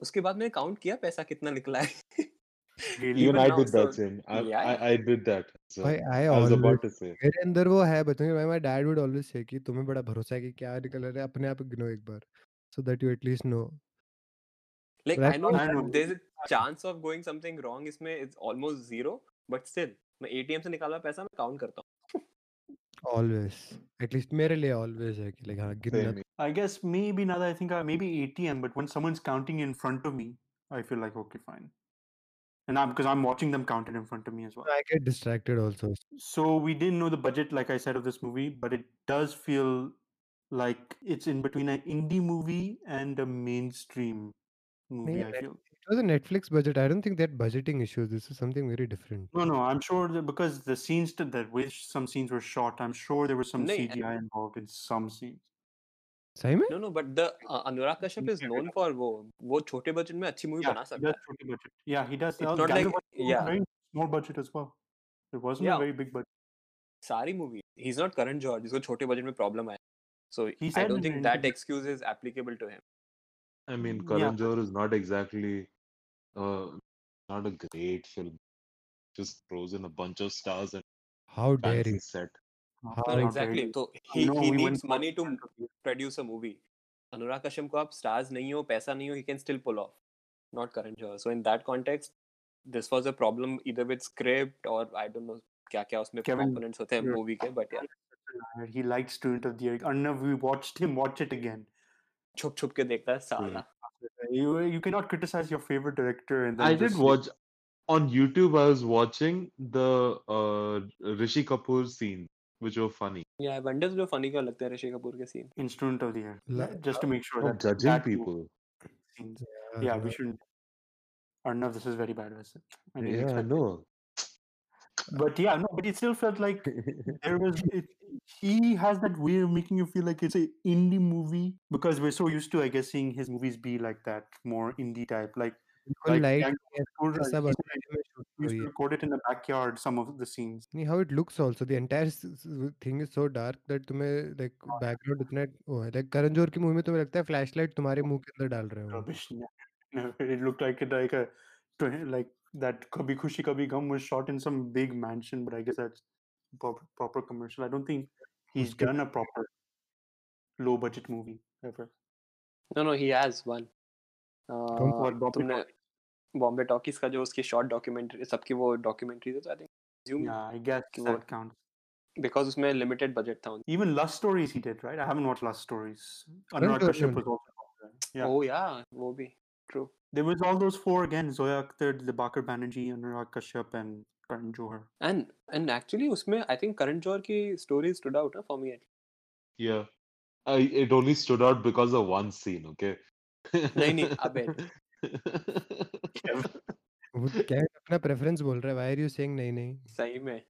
S4: उसके बाद मैंने काउंट किया पैसा कितना निकला है
S1: Really?
S2: Even
S4: Even
S2: I did that same. I,
S4: Yeah,
S2: I, I did that. So
S3: भाई आई
S2: I was about to say.
S3: मेरे अंदर वो है बताऊँगी भाई my dad would always say कि तुम्हें बड़ा भरोसा है कि क्या निकल रहा है अपने आप गिनो एक बार so
S4: that
S3: you at least
S4: know a chance of going something wrong इसमें मैं से निकाला पैसा मैं करता हूँ.
S3: always at least मेरे लिए always है कि like हाँ गिनना
S2: Same. here.
S1: I guess maybe now that I think I maybe ATM, but when someone's counting in front of me, I feel like okay, fine. And I'm because I'm watching them count it in front of me as well.
S3: I get distracted also.
S1: So we didn't know the budget, like I said, of this movie, but it does feel like it's in between an indie movie and a mainstream movie.
S3: Yeah,
S1: I feel.
S3: was a Netflix budget. I don't think they had budgeting issues. This is something very different.
S1: No, no, I'm sure that because the scenes that, that which some scenes were shot, I'm sure there was some
S4: eh.
S1: CGI involved in some scenes.
S3: Simon?
S4: No, no, but the uh, Anurag Kashyap is known for वो वो छोटे budget में अच्छी movie
S1: yeah,
S4: बना सकता है.
S1: छोटे budget. Yeah, he does.
S4: It's not like yeah.
S1: Very small budget as well. It wasn't
S4: yeah.
S1: a very big budget.
S4: सारी movie. He's not Karan Johar. इसको छोटे budget में problem आया. So
S1: he
S4: I don't think that excuse is applicable to him.
S2: I mean, Karan
S1: yeah.
S2: Johar is not exactly uh, not a great film. Just throws in a bunch of stars and
S3: How dare
S2: fancy
S3: you?
S2: set.
S1: How-
S3: How
S4: No,
S1: how
S4: exactly.
S1: dare you.
S4: So
S1: I
S4: he
S1: know
S4: he
S1: we went
S4: needs
S1: for
S4: money to
S1: front of you.
S4: produce a movie. Anurag Kashyap को आप stars नहीं हो पैसा नहीं हो he can still pull off. Not Karan Johar. So in that context, this was a problem either with script or I don't know क्या क्या उसमें
S1: Kevin,
S4: components होते हैं
S1: you're-
S4: movie के but yeah
S1: liar. He likes Student of the Year. Arnav, we watched him watch it again.
S4: छुप छुप के देखता है साला.
S1: You you cannot criticize your favorite director and then
S2: I
S1: just
S2: did
S1: say-
S2: watch on YouTube. I was watching the uh, Rishi Kapoor scenes, which were funny.
S4: Yeah, wonders जो funny का लगता है ऋषि कपूर के scene.
S1: Instrument of the Year.
S3: La-
S1: just to make sure
S2: Stop
S1: that
S2: judging
S1: that movie
S2: people.
S1: scenes.
S3: Uh,
S1: Yeah, we shouldn't. Arnav, this is very bad. Vaise. I didn't
S2: Yeah, I
S1: expect it.
S2: know.
S1: But yeah, no, but it still felt like (laughs) there was. It, he has that way of making you feel like it's a indie movie because we're so used to, I guess, seeing his movies be like that, more indie type. Like,
S3: बिल्कुल
S1: like
S3: light
S1: Gang
S3: है,
S1: Tour, uh,
S3: सब
S1: he
S3: अंधेरे में shoot
S1: used
S3: हुई
S1: to
S3: है.
S1: record it in the backyard. Some of the scenes.
S3: नहीं, how it looks also the entire s- s- thing is so dark that तुम्हें like background इतना वो है like करण जौहर की मूवी में तुम्हें लगता है flashlight तुम्हारे मुंह के अंदर डाल रहे हो
S1: Rubbish. (laughs) No, no, it looked like it like a tw- like that Kabhi Khushi Kabhie Gham was shot in some big mansion, but I guess that's proper, commercial. I don't think he's done a proper low budget movie ever.
S4: No, no, he has one. Uh,
S1: Bombay,
S4: Bombay Talkies ka jo uski short documentary, sabki wo documentary tha, I think.
S1: Yeah, I guess that wo,
S4: counts. Because usme limited budget tha.
S1: Even Lust Stories he did, right? I haven't watched Lust Stories. Oh yeah,
S4: wo bhi. True.
S1: There was all those four again: Zoya Akhtar, Dibakar Banerjee, Anurag Kashyap, and Karan Johar.
S4: And and actually उसमें I think Karan Johar की story stood out for me
S2: Yeah. I, it only stood out because of one scene, okay?
S4: नहीं नहीं अबे (laughs)
S3: वो क्या है, अपना preference बोल रहा है why are you saying नहीं नहीं
S4: सही में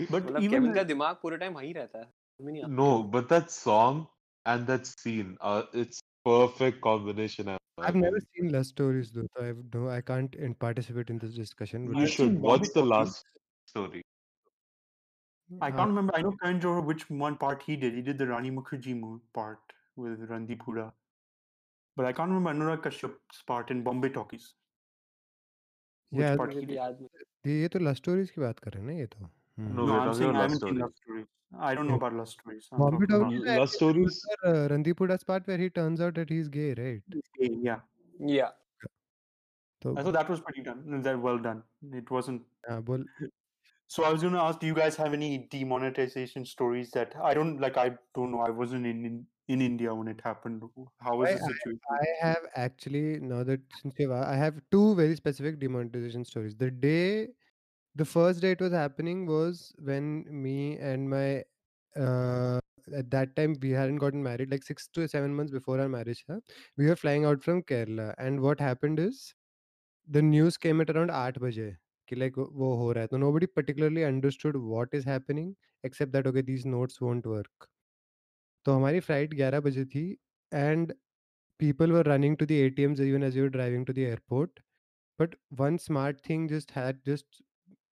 S1: But
S4: मतलब
S1: even
S4: केविन
S1: the-
S4: का दिमाग पूरे टाइम वहीं रहता है समझ में नहीं आता
S2: no, but that song and that scene,
S3: I've never seen Lust Stories though. So I no, I can't in, participate in this discussion.
S2: You should
S1: watch
S2: the last story.
S1: I can't Uh, remember. I know Karan Johar which one part he did. He did the Rani Mukherjee part with Randeep Hooda. But I can't remember Anurag Kashyap's part in Bombay Talkies. Which
S3: yeah,
S1: part he did.
S3: ये तो love stories की बात कर रहे हैं ना ये तो Hmm.
S2: No,
S1: No, I'm
S2: talking
S1: saying I haven't seen Love stories. I don't know (laughs) about Love Stories. I'm talking about
S2: Love stories.
S3: Uh, Randeep Hooda's part where he turns out that he's gay, right?
S1: yeah. Yeah.
S3: So,
S1: I thought that was pretty done. That well done. It wasn't.
S3: yeah, well, (laughs)
S1: So I was going to ask, do you guys have any demonetization stories that I don't like? I don't know. I wasn't in in, in India when it happened. How was
S3: I,
S1: the situation?
S3: I have actually now that since I have two very specific demonetization stories. The day the first day it was happening was when me and my uh, at that time we hadn't gotten married like six to seven months before our marriage. Huh? We were flying out from Kerala, and what happened is the news came at around 8 baje कि like वो हो रहा है तो nobody particularly understood what is happening except that okay these notes won't work तो हमारी flight 11 बजे थी and people were running to the ATMs even as we were driving to the airport. But one smart thing just had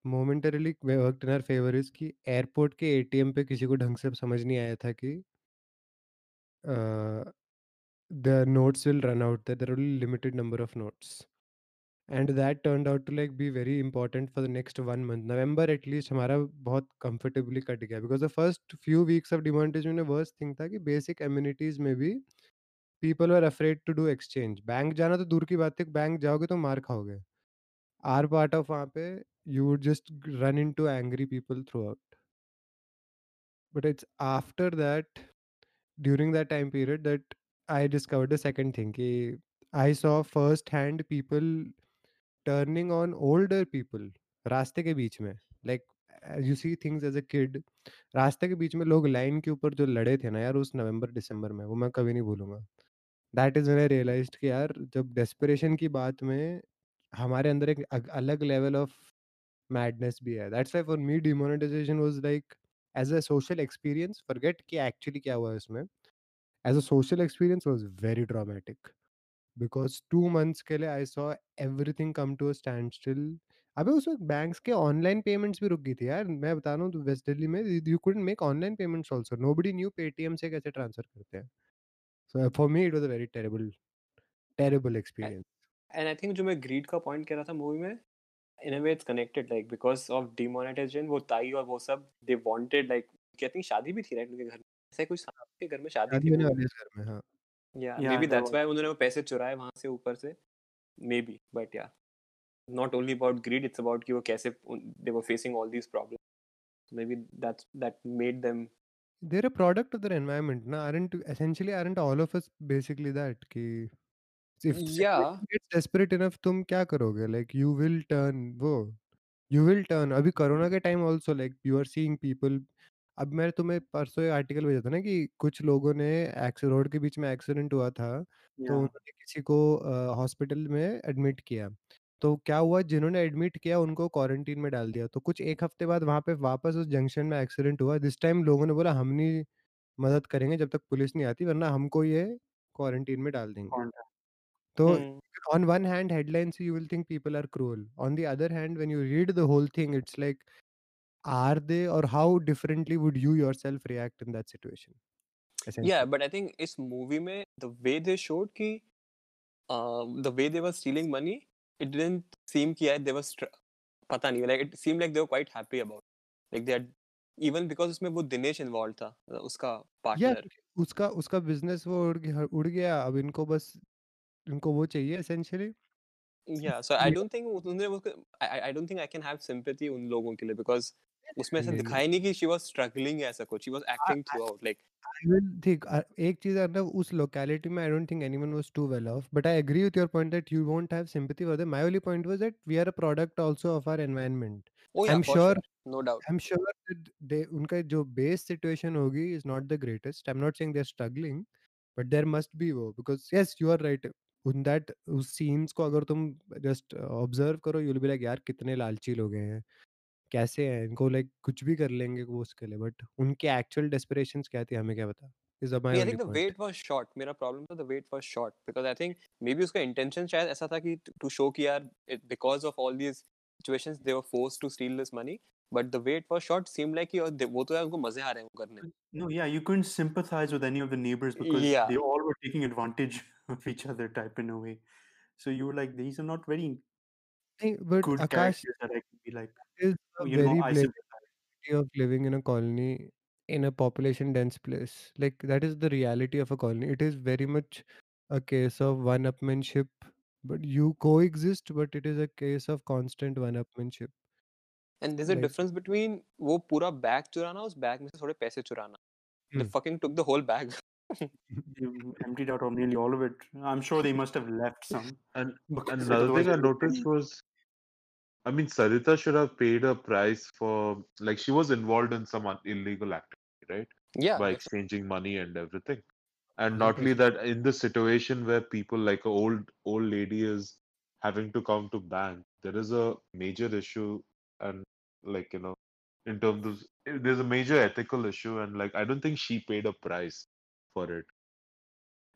S3: momentarily work in our favour is कि airport के ATM पे किसी को ढंग से समझ नहीं आया था कि the notes will run out there only limited number of notes and that turn out to like be very important for the next one month November at least हमारा बहुत कंफर्टेबली कट गया because the first few weeks of डिमांटेज में worst thing था कि basic amenities में भी people are afraid to do exchange bank जाना तो दूर की बात थी बैंक जाओगे तो मार खाओगे। आर पार्ट ऑफ़ वहाँ पे you would just run into angry people throughout but it's after that during that time period that I discover the second thing कि I saw first hand people turning on older people रास्ते के बीच में. Like you see things as a kid रास्ते के बीच में लोग लाइन के ऊपर जो लड़े थे ना यार उस नवंबर, दिसंबर में, वो मैं कभी नहीं भूलूँगा. That is when I realise कि यार जब डेस्परेशन की बात में हमारे अंदर एक अलग लेवल ऑफ़ मैडनेस भी है। That's for me demonetisation was like as a social experience forget कि एक्चुअली क्या हुआ इसमें as a social experience was very dramatic because two months के लिए I saw every come to a standstill अभी उस वक्त बैंक के ऑनलाइन पेमेंट्स भी रुक गई थी यार। मैं बता रहा हूँ वेस्ट दिल्ली में you couldn't make online payments also nobody knew Paytm से कैसे ट्रांसफ़र करते हैं। So for me it was a very terrible terrible experience
S4: and I think जो मैं ग्रीड का पॉइंट कह रहा था मूवी में in a way it's connected like because of demonetisation वो ताई और वो सब they wanted like I think शादी भी थी राइट उनके घर में। ऐसा कुछ था आपके घर में शादी थी
S3: घर में हाँ।
S4: या
S1: मे
S4: बी
S1: दैट्स
S4: व्हाई उन्होंने वो पैसे चुराए वहाँ से ऊपर से। मे बी बट या not only about greed it's about कि वो कैसे they were facing all these problems maybe that's that made them
S3: they're a product of their environment ना? Aren't essentially aren't all of us basically that कि if
S4: Yeah.
S3: situation gets desperate enough तुम क्या करोगे? Like you will turn वो you will turn. अभी कोरोना के time also like you are seeing people. अब मैं तुम्हें परसों एक आर्टिकल भेजा था ना कि कुछ लोगों ने एक्स रोड के बीच में एक्सीडेंट हुआ था तो
S1: Yeah.
S3: उन्होंने किसी को हॉस्पिटल में एडमिट किया। तो क्या हुआ? जिन्होंने एडमिट किया उनको क्वारंटीन में डाल दिया। तो कुछ एक हफ़्ते बाद वहाँ पे वापस उस जंक्शन में एक्सीडेंट हुआ। दिस टाइम लोगों ने बोला हम नहीं मदद करेंगे जब तक पुलिस नहीं आती वरना हमको ये क्वारंटीन में डाल देंगे। तो
S4: Hmm.
S3: on one hand headlines you will think people are cruel on the other hand when you read the whole thing it's like are they or how differently would you yourself react in that situation
S4: Yeah, but I think इस movie में the way they showed कि um, the way they were stealing money, it didn't seem कि they were str- पता नहीं like it seemed like they were quite happy about it. like they had even because उसमें वो Dinesh involved था उसका
S3: yeah
S4: partner
S3: क्योंकि उसका उसका बिज़नेस वो उड़ गया उड़ गया अब इनको बस उनको वो चाहिए एसेंशियली
S4: या सो आई डोंट थिंक उन्होंने वो I don't think I can have sympathy उन लोगों के लिए बिकॉज़ उसमें ऐसा दिखाई नहीं कि शी वाज स्ट्रगलिंग ऐसा कुछ she was acting throughout like
S3: ठीक एक चीज़ अर्नव उस लोकेलिटी में I don't think anyone was too well off but I agree with your point that you won't have sympathy for them my only point was that we are a product also of our environment I
S4: am
S3: sure
S4: no doubt
S3: I am sure that they उनका जो base situation होगी is not the greatest I am not saying they are struggling but there must be वो because yes you are right उन that उस scenes को अगर तुम just observe करो यू विल बी लाइक यार कितने लालची लोग हैं कैसे हैं इनको लाइक कुछ भी कर लेंगे वो उसके लिए। बट उनके एक्चुअल डेस्पिरेशंस क्या थी हमें क्या पता? Is my
S4: I think the wait was short मेरा प्रॉब्लम था the wait was short because I think maybe उसका इंटेंशन शायद ऐसा था कि टू शो कि यार because of all these but the weight was short seemed like कि और they- वो तो यार उनको मजे आ रहे हैं वो करने में.
S1: No, yeah, you couldn't sympathize with any of the neighbors because
S4: Yeah.
S1: they all were taking advantage (laughs) of each other, type in a way. So you were like, these are not very
S3: नहीं, but
S1: good
S3: Akash
S1: characters that I can be like,
S3: is
S1: oh,
S3: a
S1: you know,
S3: very
S1: I
S3: blatant
S1: sympathize.
S3: reality of living in a colony in a population dense place like that is the reality of a colony it is very much a case of one upmanship but you coexist but it is a case of constant one upmanship
S4: And there's a
S3: Like-
S4: difference between वो पूरा bag चुराना उस bag में से थोड़े पैसे चुराना. They
S3: Hmm.
S4: fucking took the whole bag.
S1: They emptied out of nearly all of it. I'm sure they must have left some.
S2: And
S1: because
S2: another
S1: otherwise
S2: thing I
S1: they would
S2: noticed
S1: be-
S2: was, I mean, Sarita should have paid a price for, like, she was involved in some un- illegal activity, right?
S4: Yeah.
S2: By
S4: that's-
S2: exchanging money and everything. And
S3: Mhm.
S2: not only that, in the situation where people like a old old lady is having to come to bank, there is a major issue, and like you know, in terms of there's a major ethical issue, and like I don't think she paid a price for it.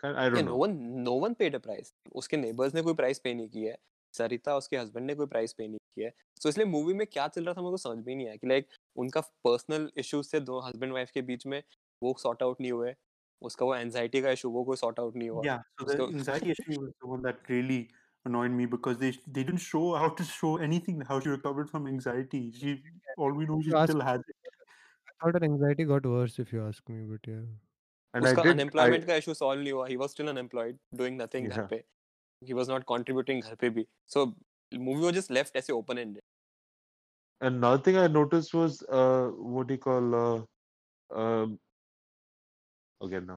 S2: I
S4: Yeah,
S2: don't
S4: no one no one paid a price. उसके neighbours ने कोई price पे नहीं किया है सरिता उसके husband ने कोई प्राइस पे नहीं किया है तो इसलिए मूवी में क्या चल रहा था मेरे को समझ में ही नहीं आया कि लाइक उनका पर्सनल इश्यूज़ थे दो हस्बैंड वाइफ के बीच में वो सॉर्ट आउट नहीं हुए उसका वो एंजाइटी का इशू वो कोई सॉर्ट आउट नहीं हुआ
S1: Yeah, so the anxiety issue was the one that really annoyed me because they they didn't show how to show anything how she recovered from anxiety. She all we know she
S3: You ask-
S1: still has it.
S3: i thought her anxiety got worse if you ask me but yeah
S2: And I
S4: उसका
S2: did. I,
S4: unemployment का issue solve नहीं हुआ he was still unemployed doing nothing घर
S2: Yeah.
S4: पे he was not contributing घर पे भी सो movie was just left ऐसे open ended
S2: another thing I noticed was uh, what do you call? Uh, um, okay, now,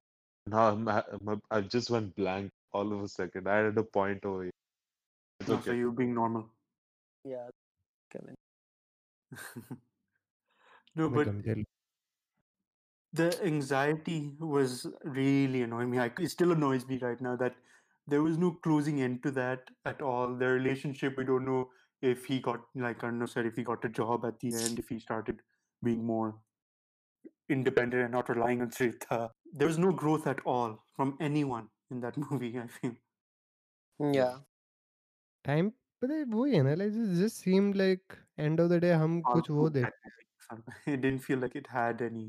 S2: now I'm, I'm, I just went blank all of a second. I had a point over here. It's
S1: okay. So you being normal.
S4: Yeah, Kevin. (laughs)
S1: no, but the anxiety was really annoying me. I, it still annoys me right now that there was no closing end to that at all. The relationship, we don't know if he got, like Arnav said, if he got a job at the end, if he started being more independent and not relying on Sarita. There was no growth at all from anyone in that (laughs) movie, I feel.
S4: Yeah.
S3: Time पता है वही है ना like just seem like end of the day हम कुछ वो देख
S1: technically. It didn't feel like it had any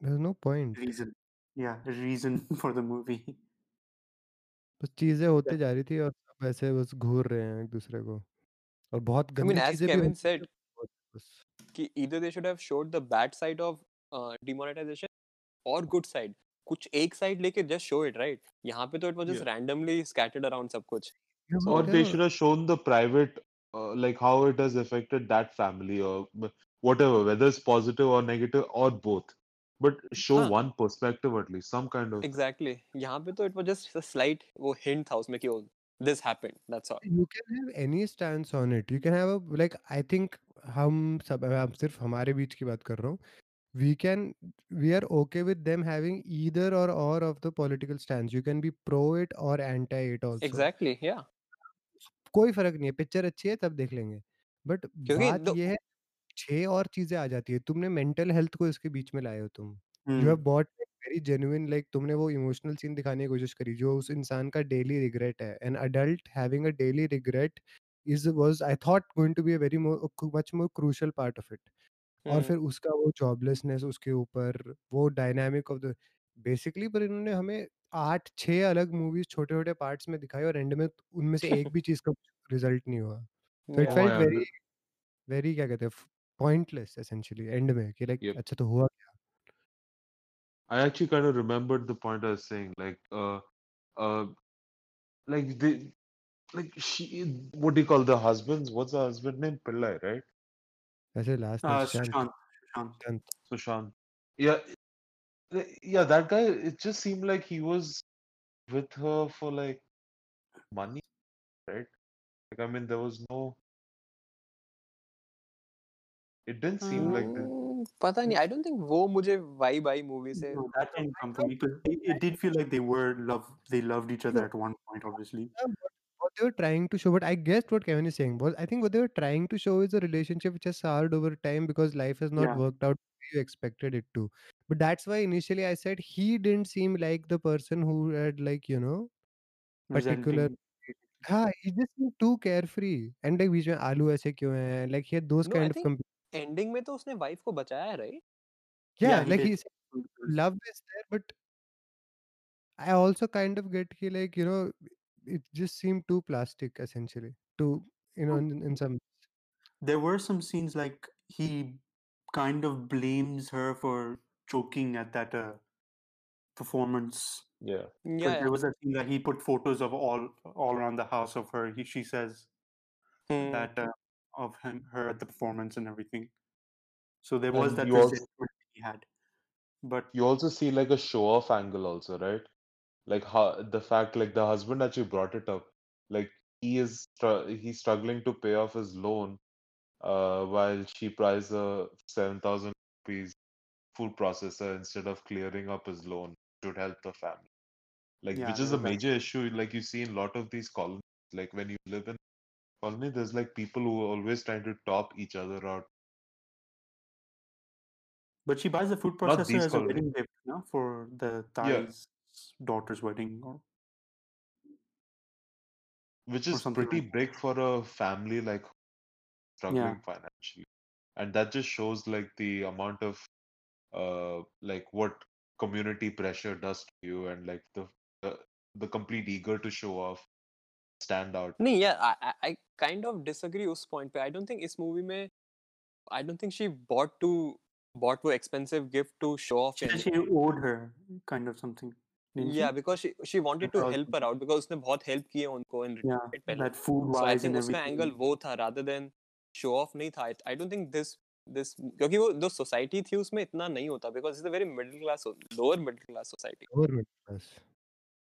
S3: there no point
S1: reason. Yeah, reason for the movie.
S3: बस चीज़ें होते जा रही थी और सब ऐसे बस घूर रहे हैं एक दूसरे को और बहुत
S4: I mean,
S3: गंदी
S4: as
S3: चीज़ें भी
S4: Kevin
S3: होती हैं
S4: said,
S3: बहुत बस
S4: कि either they should have showed the bad side of uh, demonetization or good side. कुछ एक side लेके just show it, right? यहाँ पे तो was just
S2: Yeah.
S4: randomly scattered around सब कुछ.
S3: ये
S4: So-
S2: Or
S3: वो
S2: they
S3: क्या
S2: should have shown the private, uh, like how it has affected that family or b- whatever, whether it's positive or negative or both. But show
S4: हाँ.
S2: one perspective at least, some kind of.
S4: Exactly. यहाँ पे तो it was just a slight वो hint था उसमें कि oh, this happened. That's all.
S3: you can have any stance on it you can have a like i think हम सब अब सिर्फ हमारे बीच की बात कर रहा हूँ we can we are okay with them having either or or of the political stance you can be pro it or anti it also
S4: Exactly. Yeah.
S3: कोई फ़र्क नहीं है पिक्चर अच्छी है तब देख लेंगे। बट
S4: क्योंकि
S3: बात
S4: the-
S3: ये है छह और चीज़ें आ जाती है तुमने मेंटल हेल्थ को इसके बीच में लाए हो तुम। You have
S1: Hmm.
S3: But very genuine like तुमने वो इमोशनल सीन दिखाने की कोशिश करी जो उस इंसान का डेली रिग्रेट है। An adult having a daily regret is was I thought going to be a very much more crucial part of it. और
S4: हम्म,
S3: फिर उसका वो जॉबलेसनेस उसके ऊपर वो डायनामिक ऑफ़ द बेसिकली पर इन्होंने हमें आठ छह अलग मूवीज़ छोटे छोटे पार्ट्स में दिखाई और एंड में उनमें से एक भी चीज़ का रिज़ल्ट नहीं हुआ तो it.
S2: Oh,
S3: felt very very क्या कहते हैं पॉइंटलेस एसेंशियली एंड में कि लाइक
S2: Yep.
S3: अच्छा तो हुआ क्या
S2: I actually kind of remembered the point I was saying, like, uh, uh, like the, like she, what do you call the husbands? What's the husband name? Pillai, right?
S3: ऐसे last में
S1: Uh,
S3: शांत
S1: Sushant. Sushant.
S2: Sushant. Yeah, yeah, that guy. It just seemed like he was with her for like money, right? Like, I mean, there was no. It didn't seem like the.
S4: Hmm, पता नहीं I don't think वो मुझे vibe आई movie से
S1: No, that didn't come from me because it, it did feel like they were love. They loved each other
S3: No.
S1: at one point, obviously.
S3: Yeah, what, what they were trying to show, but I guessed what Kevin is saying was I think what they were trying to show is a relationship which has soured over time because life has not
S1: Yeah.
S3: worked out the way you expected it to. But that's why initially I said he didn't seem like the person who had like, you know, particular
S1: Resenting.
S3: हाँ, he just seemed too carefree. And like बीच में आलू ऐसे क्यों हैं? Like he had those
S4: No, I
S3: kind of
S4: think
S3: com-
S4: ending में तो उसने wife को बचाया है right
S3: yeah,
S1: Yeah, he
S3: like
S1: did.
S3: he said love is there, but I also kind of get कि like, you know, it just seemed too plastic essentially. To you know,
S1: Oh.
S3: in, in some
S1: There were some scenes like he kind of blames her for choking at that uh, performance.
S2: Yeah.
S4: Yeah, yeah.
S1: there was a scene that he put photos of all all around the house of her. He she says
S4: Hmm.
S1: that uh, of him her at the performance and everything. So there
S2: And
S1: was that
S2: you also-
S1: he had. But
S2: You also see like a show off angle, also, right? Like how the fact, like the husband actually brought it up. Like he is he's struggling to pay off his loan, uh, while she buys a seven thousand rupees food processor instead of clearing up his loan should help the family. Like
S1: Yeah,
S2: which is a major issue. Like you see in a lot of these colonies. Like when you live in colony, there's like people who are always trying to top each other out.
S1: but she buys the food processor as a wedding gift, no, for the
S2: Yeah.
S1: Daughter's wedding. Or,
S2: which is pretty
S1: like
S2: big for a family like struggling financially and that just shows like the amount of uh like what community pressure does to you and like the the, the complete eager to show off stand out
S4: नहीं yeah I, I I kind of disagree उस point पे I don't think इस movie में I don't think she bought to bought वो expensive gift to show off
S1: She
S4: in
S1: said she owed her kind of something. Didn't
S4: yeah
S1: she?
S4: because she she wanted to
S1: Because-
S4: help her out because उसने बहुत help की है उनको in
S1: Yeah,
S4: return पहले
S1: that food
S4: so I
S1: wise
S4: think
S1: and
S4: उसका
S1: everything.
S4: angle वो था rather than show off नहीं था I, I don't think this this क्योंकि वो जो सोसाइटी थी उसमें इतना नहीं होता because it's a very middle class lower middle class society
S3: lower middle class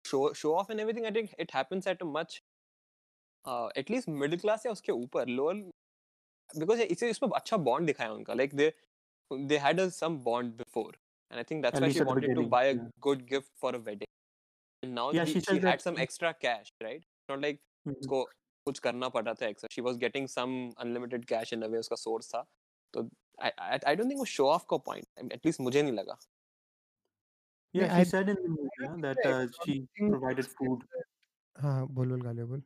S4: show show off and everything I think it happens at a much at least middle class या उसके ऊपर लोअर बिकॉज़ इसे इसमें अच्छा bond दिखाया उनका like they they had a some bond before and I think that's why she wanted to buy a good gift for a wedding and now
S1: she
S4: now yeah,
S1: she,
S4: she,
S1: she
S4: had some extra उसको कुछ करना पड़ रहा था extra she was getting some unlimited cash in a way उसका source था. तो I, I, I don't think वो show off का point at least मुझे नहीं लगा
S1: Yeah,
S3: Yeah,
S1: she
S3: I-
S1: said in the movie
S3: I
S1: yeah,
S3: think
S1: that
S3: the
S1: uh, she
S3: economic thing
S1: provided
S3: उसके
S1: food.
S3: अंदर- हाँ बोल बोल गालिया बोल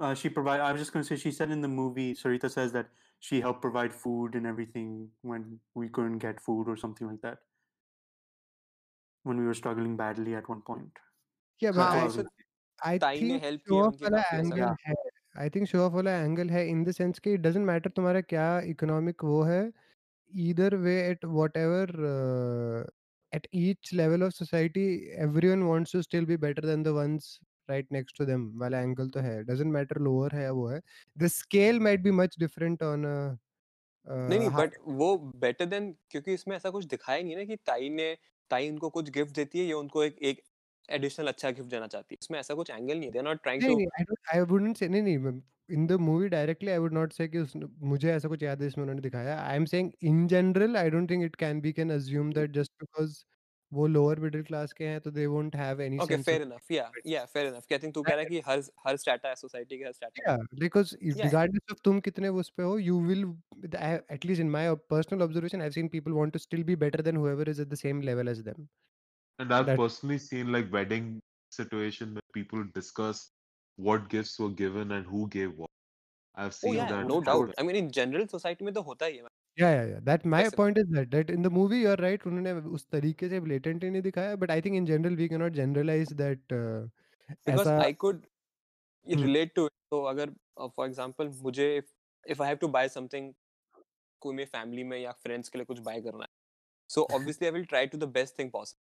S1: Uh, she provide. I was just going to say. She said in the movie, Sarita says that she helped provide food and everything when we couldn't get food or something like that. When we were struggling badly at one point.
S3: Yeah, but
S4: हाँ
S3: I,
S4: उससे
S3: I
S4: ताई ने
S3: think
S4: help
S3: show
S4: किया
S3: off
S4: उनकी
S3: वाला
S4: काफी ऐसा
S3: angle है I think show off वाला एंगल है इन द सेंस कि इट डजेंट मैटर तुम्हारा क्या इकोनॉमिक वो है either way at whatever at each level of society everyone wants to still be better than the ones right next to them वाला angle तो है। Doesn't matter lower है वो है। The scale might be much different on
S4: नहीं नहीं but वो better than क्योंकि इसमें ऐसा कुछ दिखाया नहीं ना कि ताई ने ताई उनको कुछ गिफ्ट देती है या उनको एक एक एडिशनल अच्छा गिफ्ट देना चाहती है। इसमें ऐसा कुछ एंगल नहीं है। दे आर नॉट ट्राइंग
S3: नहीं
S4: टू
S3: नहीं I don't I wouldn't say नहीं नहीं in the movie directly I would not say कि उसने मुझे ऐसा कुछ याद है इसमें उन्होंने दिखाया। I am saying in general I don't think it can be can assume that just because वो लोअर मिडिल क्लास के हैं तो they won't have
S4: any
S3: okay
S4: fair enough या या फेयर इनफ आई थिंक तू कह रहा है कि हर हर स्ट्रैटा है सोसाइटी के हर
S3: strata because i-
S4: Yeah.
S3: regardless तुम कितने उस पे हो, you will, I- at least in my ob- personal observation, I've seen people want to still be better than whoever is at the same level as them.
S2: And I've
S3: That-
S2: personally seen like wedding situation where people discuss what gifts were given and who gave what. I've
S4: Oh
S2: seen
S4: yeah,
S2: that.
S4: no
S2: happen.
S4: doubt. I mean, in general society में तो होता ही है.
S3: Yeah, yeah, yeah. That my
S4: Yes, sir.
S3: point is that that in the movie you're right. उन्होंने उस तरीके से blatantly नहीं दिखाया, but I think in general we cannot generalize that. Uh,
S4: Because
S3: ऐसा
S4: I could
S3: Hmm.
S4: relate to it. So अगर uh, for example मुझे if, if I have to buy something कोई मेरे family में या friends के लिए कुछ buy करना है. So (laughs) obviously I will try to the best thing possible.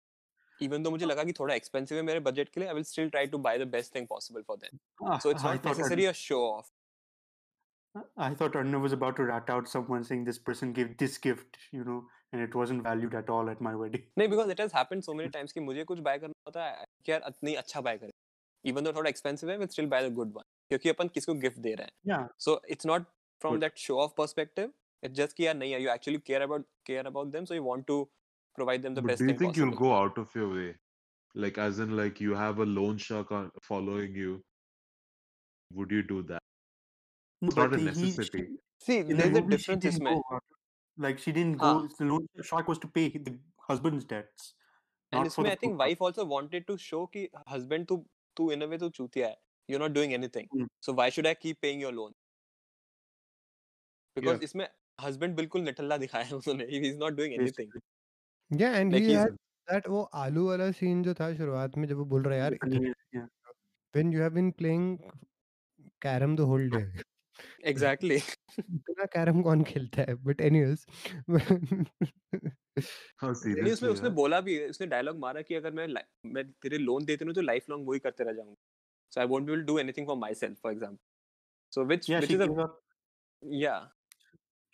S4: Even though मुझे लगा कि थोड़ा expensive है मेरे budget के लिए, I will still try to buy the best thing possible for them.
S1: Ah,
S4: So it's
S1: I
S4: not necessarily a show off.
S1: I thought Arnav was about to rat out someone saying this person gave this gift, you know, and it wasn't valued at all at my wedding.
S4: नहीं because it has happened so many times कि मुझे कुछ buy करना होता है कि यार नहीं अच्छा buy करें. Even though थोड़ा expensive है, we'll still buy the good one. क्योंकि अपन किसको gift दे रहे हैं.
S1: Yeah,
S4: So it's not from
S1: Good.
S4: that show off perspective. It's just कि यार नहीं you actually care about care about them, so you want to provide them the
S2: but
S4: best
S2: do you
S4: thing
S2: think
S4: possible.
S2: you'll go out of your way? Like, as in, like, you have a loan shark on, following you. Would you do that?
S1: no,
S2: It's not
S1: but
S2: a
S1: he- he-
S2: necessity.
S1: she-
S4: See,
S1: in the
S4: there's a
S1: movie, she
S4: difference
S1: didn't
S4: इसमें.
S1: go out. Like she didn't
S4: हाँ.
S1: go. The loan shark was to pay the husband's debts.
S4: And
S1: not for
S4: इसमें
S1: the
S4: I think
S1: food.
S4: wife also wanted to show कि husband तू तू in a way तू चूतिया है. You're not doing anything.
S1: Hmm.
S4: So why should I keep paying your loan? Because इसमें husband बिल्कुल निठल्ला दिखाया (laughs) है उन्होंने. He's not doing anything.
S1: Basically.
S3: Yeah, and
S4: Like
S3: he
S4: he's
S3: had that वो आलू वाला सीन जो था शुरुआत में जब वो बोल रहा है यार
S1: The paneer, yeah.
S3: when you have been playing carom the whole day.
S4: exactly.
S3: इतना कैरम कौन खेलता है बट एनीवेज
S2: How
S4: नहीं
S2: seriously?
S4: उसने बोला भी उसने डायलॉग मारा कि अगर मैं मैं तेरे लोन देती हूँ तो लाइफ लॉन्ग वही करते रह जाऊँगा so I won't be able to do anything for myself for example so which
S1: Yeah,
S4: which is a yeah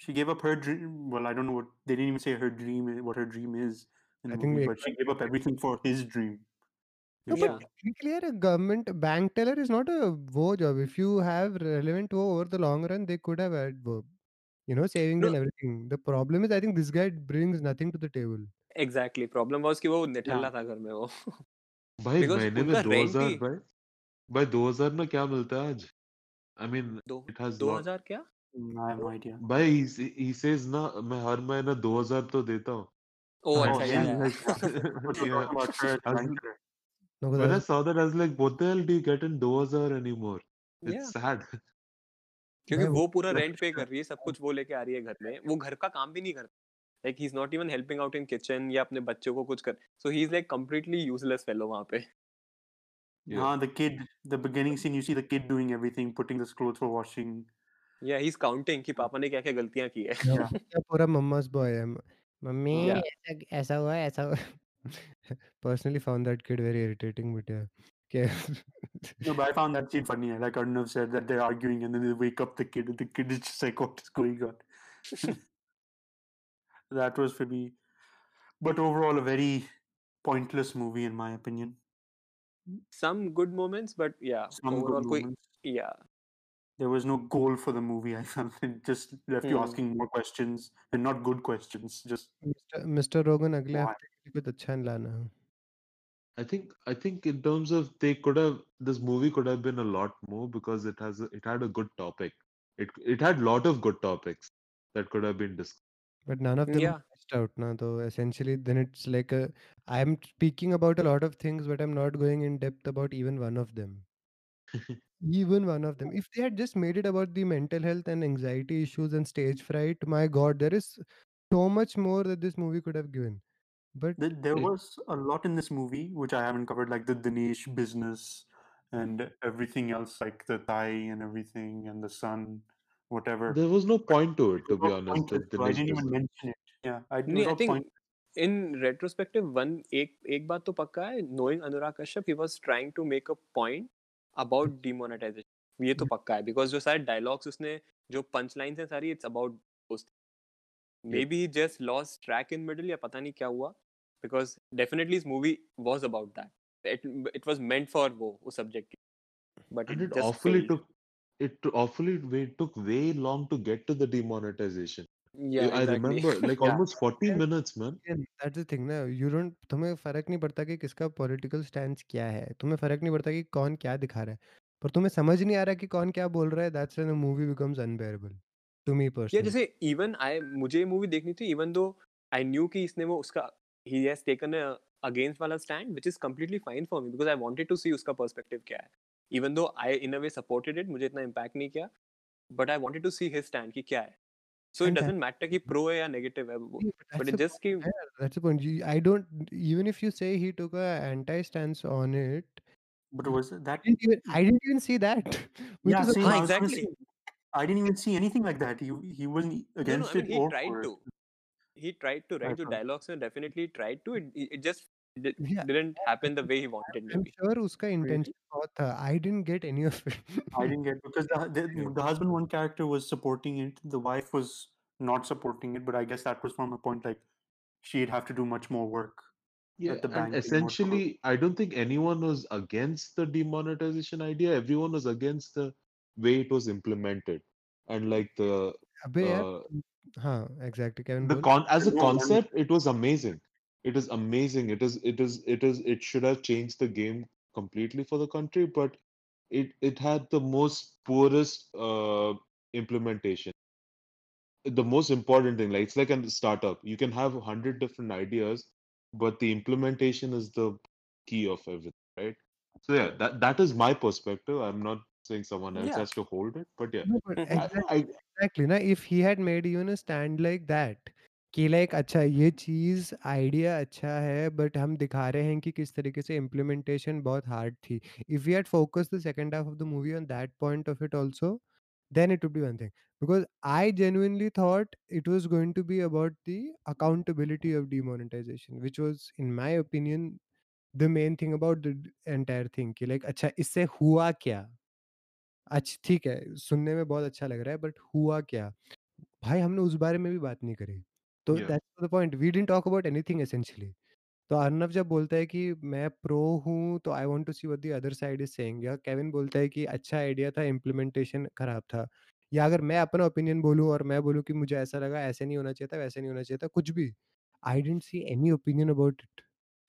S1: She gave up her dream. Well, I don't know what they didn't even say her dream. i- What her dream is in
S3: I
S1: the
S3: think
S1: movie,
S3: we-
S1: but she gave up everything for his dream.
S3: No,
S4: Yeah.
S3: but technically, यार, a government bank teller is not a wo job. If you have relevant wo over the long run, they could have had wo, you know, savings
S4: No.
S3: and everything. The problem is, I think this guy brings nothing to the table.
S4: exactly problem was कि वो निठल्ला था घर में वो
S2: भाई
S4: Because
S2: महीने में
S4: उनका
S2: दो
S4: rent
S2: हजार
S4: ही-
S2: भाई भाई दो हजार में क्या मिलता है आज आई मीन
S4: दो
S2: इट हैज
S4: दो हजार क्या
S1: Mm, I have no idea.
S2: भाई ही सेज ना मैं हर महीने दो हज़ार तो देता हूँ
S4: oh
S3: Oh,
S4: अच्छा
S1: yeah,
S4: yeah, yeah.
S2: Yeah. was-.
S3: No,
S2: when I saw that I was like what the hell do you get in दो हज़ार anymore
S4: Yeah.
S2: it's sad
S4: क्योंकि वो पूरा रेंट पे कर रही है सब कुछ वो लेके आ रही है घर में वो घर का काम भी नहीं करता like he is not even helping out in kitchen या अपने बच्चों को कुछ कर so he is like completely useless fellow वहाँ पे
S2: Yeah.
S1: Ah, the kid, the beginning scene, you see the kid doing everything, putting the clothes for washing.
S4: या he is counting कि पापा ने क्या क्या गलतियां की है
S3: Yeah, (laughs) yeah, पूरा मम्मा's boy है. Mummy
S4: Yeah.
S3: ऐसा ऐसा हुआ ऐसा हुआ personally found that kid very irritating but yeah okay.
S1: No, but I found that scene funny. Like Arnav said that they're arguing and then they wake up the kid and the kid is just like, what is going on? (laughs) that was for me. But overall, a very pointless movie, in my opinion.
S4: Some good moments, but yeah,
S1: Some
S4: overall,
S1: good
S4: koi,
S1: moments.
S4: yeah.
S1: There was no goal for the movie. I felt it just left you
S4: Hmm.
S1: asking more questions and not good questions. Just
S3: Mr. Mr. Rogan अगले
S1: Why?
S3: हफ्ते के लिए कुछ अच्छा लाना
S2: I think I think in terms of they could have this movie could have been a lot more because it has a, it had a good topic. It it had lot of good topics that could have been discussed.
S3: but none of them
S4: Yeah.
S3: are fleshed out now so essentially then it's like a i'm speaking about a lot of things but i'm not going in depth about even one of them even one of them. If they had just made it about the mental health and anxiety issues and stage fright my god there is so much more that this movie could have given. But
S1: there, was a lot in this movie which i haven't covered like the dinesh business and everything else like the thai and everything and the sun whatever.
S2: There was no point to it to be honest to,
S1: so i didn't even mention it. Yeah i
S4: didn't
S1: no
S4: think
S1: point.
S4: in retrospective one ek, ek baat to pakka hai, knowing anurag kashyap he was trying to make a point about demonetization ये तो हम्म। पक्का है because जो सारे dialogues उसने जो पंच line है सारी it's about maybe just loss track in middle या पता नहीं क्या हुआ बिकॉज़ डेफिनेटली इस movie was about that it was meant for वो उस सब्जेक्ट की but it
S2: awfully
S4: failed.
S2: took it awfully it took way long to get to the demonetization.
S4: Yeah,
S2: I
S4: exactly.
S2: remember like (laughs)
S1: Yeah.
S2: almost 40
S3: Yeah.
S2: minutes, man.
S3: again, that's the thing ना you don't तुम्हें फ़र्क नहीं पड़ता कि किसका political stand क्या है तुम्हें फ़र्क नहीं पड़ता कि कौन क्या दिखा रहा है पर तुम्हें समझ नहीं आ रहा कि कौन क्या बोल रहा है that's when the movie becomes unbearable to me
S4: या
S3: पर्सनली
S4: जैसे इवन आई मुझे मूवी देखनी थी इवन दो आई न्यू कि इसने वो उसका ही हैज़ टेकन अगेंस्ट वाला stand which is completely fine for me because I wanted to see उसका पर्सपेक्टिव क्या है even though I in a way supported it मुझे इतना इंपैक्ट नहीं किया but I wanted to see his stand कि क्या है So
S3: and
S4: it doesn't that, matter ki pro or negative but it just ki
S3: that's the point. I don't even if you say he took a anti stance on it.
S1: But was it that?
S3: I didn't even, I didn't even see that. (laughs)
S1: yeah, see,
S4: exactly.
S1: I didn't even see anything like that. He he wasn't
S4: against no,
S1: no,
S4: I mean,
S1: it.
S4: He tried to.
S1: It.
S4: He tried to
S1: write the
S4: dialogues and definitely tried to. It, it just di-
S3: Yeah.
S4: didn't happen the way he wanted
S3: I'm
S4: maybe
S3: sure उसका intention बहुत था I didn't get any of it
S1: I (laughs) didn't get because the, the the husband one character was supporting it, the wife was not supporting it, but I guess that was from a point like she'd have to do much more work.
S2: Yeah,
S1: at the
S2: and
S1: bank being more
S2: essentially, I don't think anyone was against the demonetization idea. Everyone was against the way it was implemented, and like the
S3: अबे यार
S2: uh,
S3: हाँ exactly Kevin
S2: the
S3: बोल
S2: con as a
S1: No, one-
S2: concept, it was amazing. It is amazing. It is it is it is it should have changed the game completely for the country, but it it had the most poorest uh, implementation. The most important thing, like it's like a startup. You can have a hundred different ideas, but the implementation is the key of everything, right? So yeah, that that is my perspective. I'm not saying someone else
S4: Yeah.
S2: has to hold it, but yeah,
S3: No, but (laughs)
S4: Mhm.
S2: I,
S3: exactly,
S2: I
S3: exactly ना if he had made even a stand like that कि like अच्छा ये चीज़ idea अच्छा है, but हम दिखा रहे हैं कि किस तरीके से इम्प्लीमेंटेशन बहुत हार्ड थी। If you had focus the second half of the movie on that point of it also then it we one thing because I genuinely thought it was going to be about the accountability of demonetization which was in my opinion the main thing about the entire thing कि like अच्छा इससे हुआ क्या? अच्छा ठीक है, सुनने में बहुत अच्छा लग रहा है बट हुआ क्या? भाई, हमने उस बारे में भी बात नहीं करी। तो
S2: Yeah.
S3: That's the point we didn't talk about anything essentially तो अर्नव जब बोलता है कि मैं प्रो हूँ तो I want to see what the other side is saying या केविन बोलता है कि अच्छा आइडिया था इम्प्लीमेंटेशन खराब था। या अगर मैं अपना ओपिनियन बोलूँ और मैं बोलूँ कि मुझे ऐसा लगा ऐसे नहीं होना चाहिए था वैसे नहीं होना चाहिए था कुछ भी I didn't see any opinion about it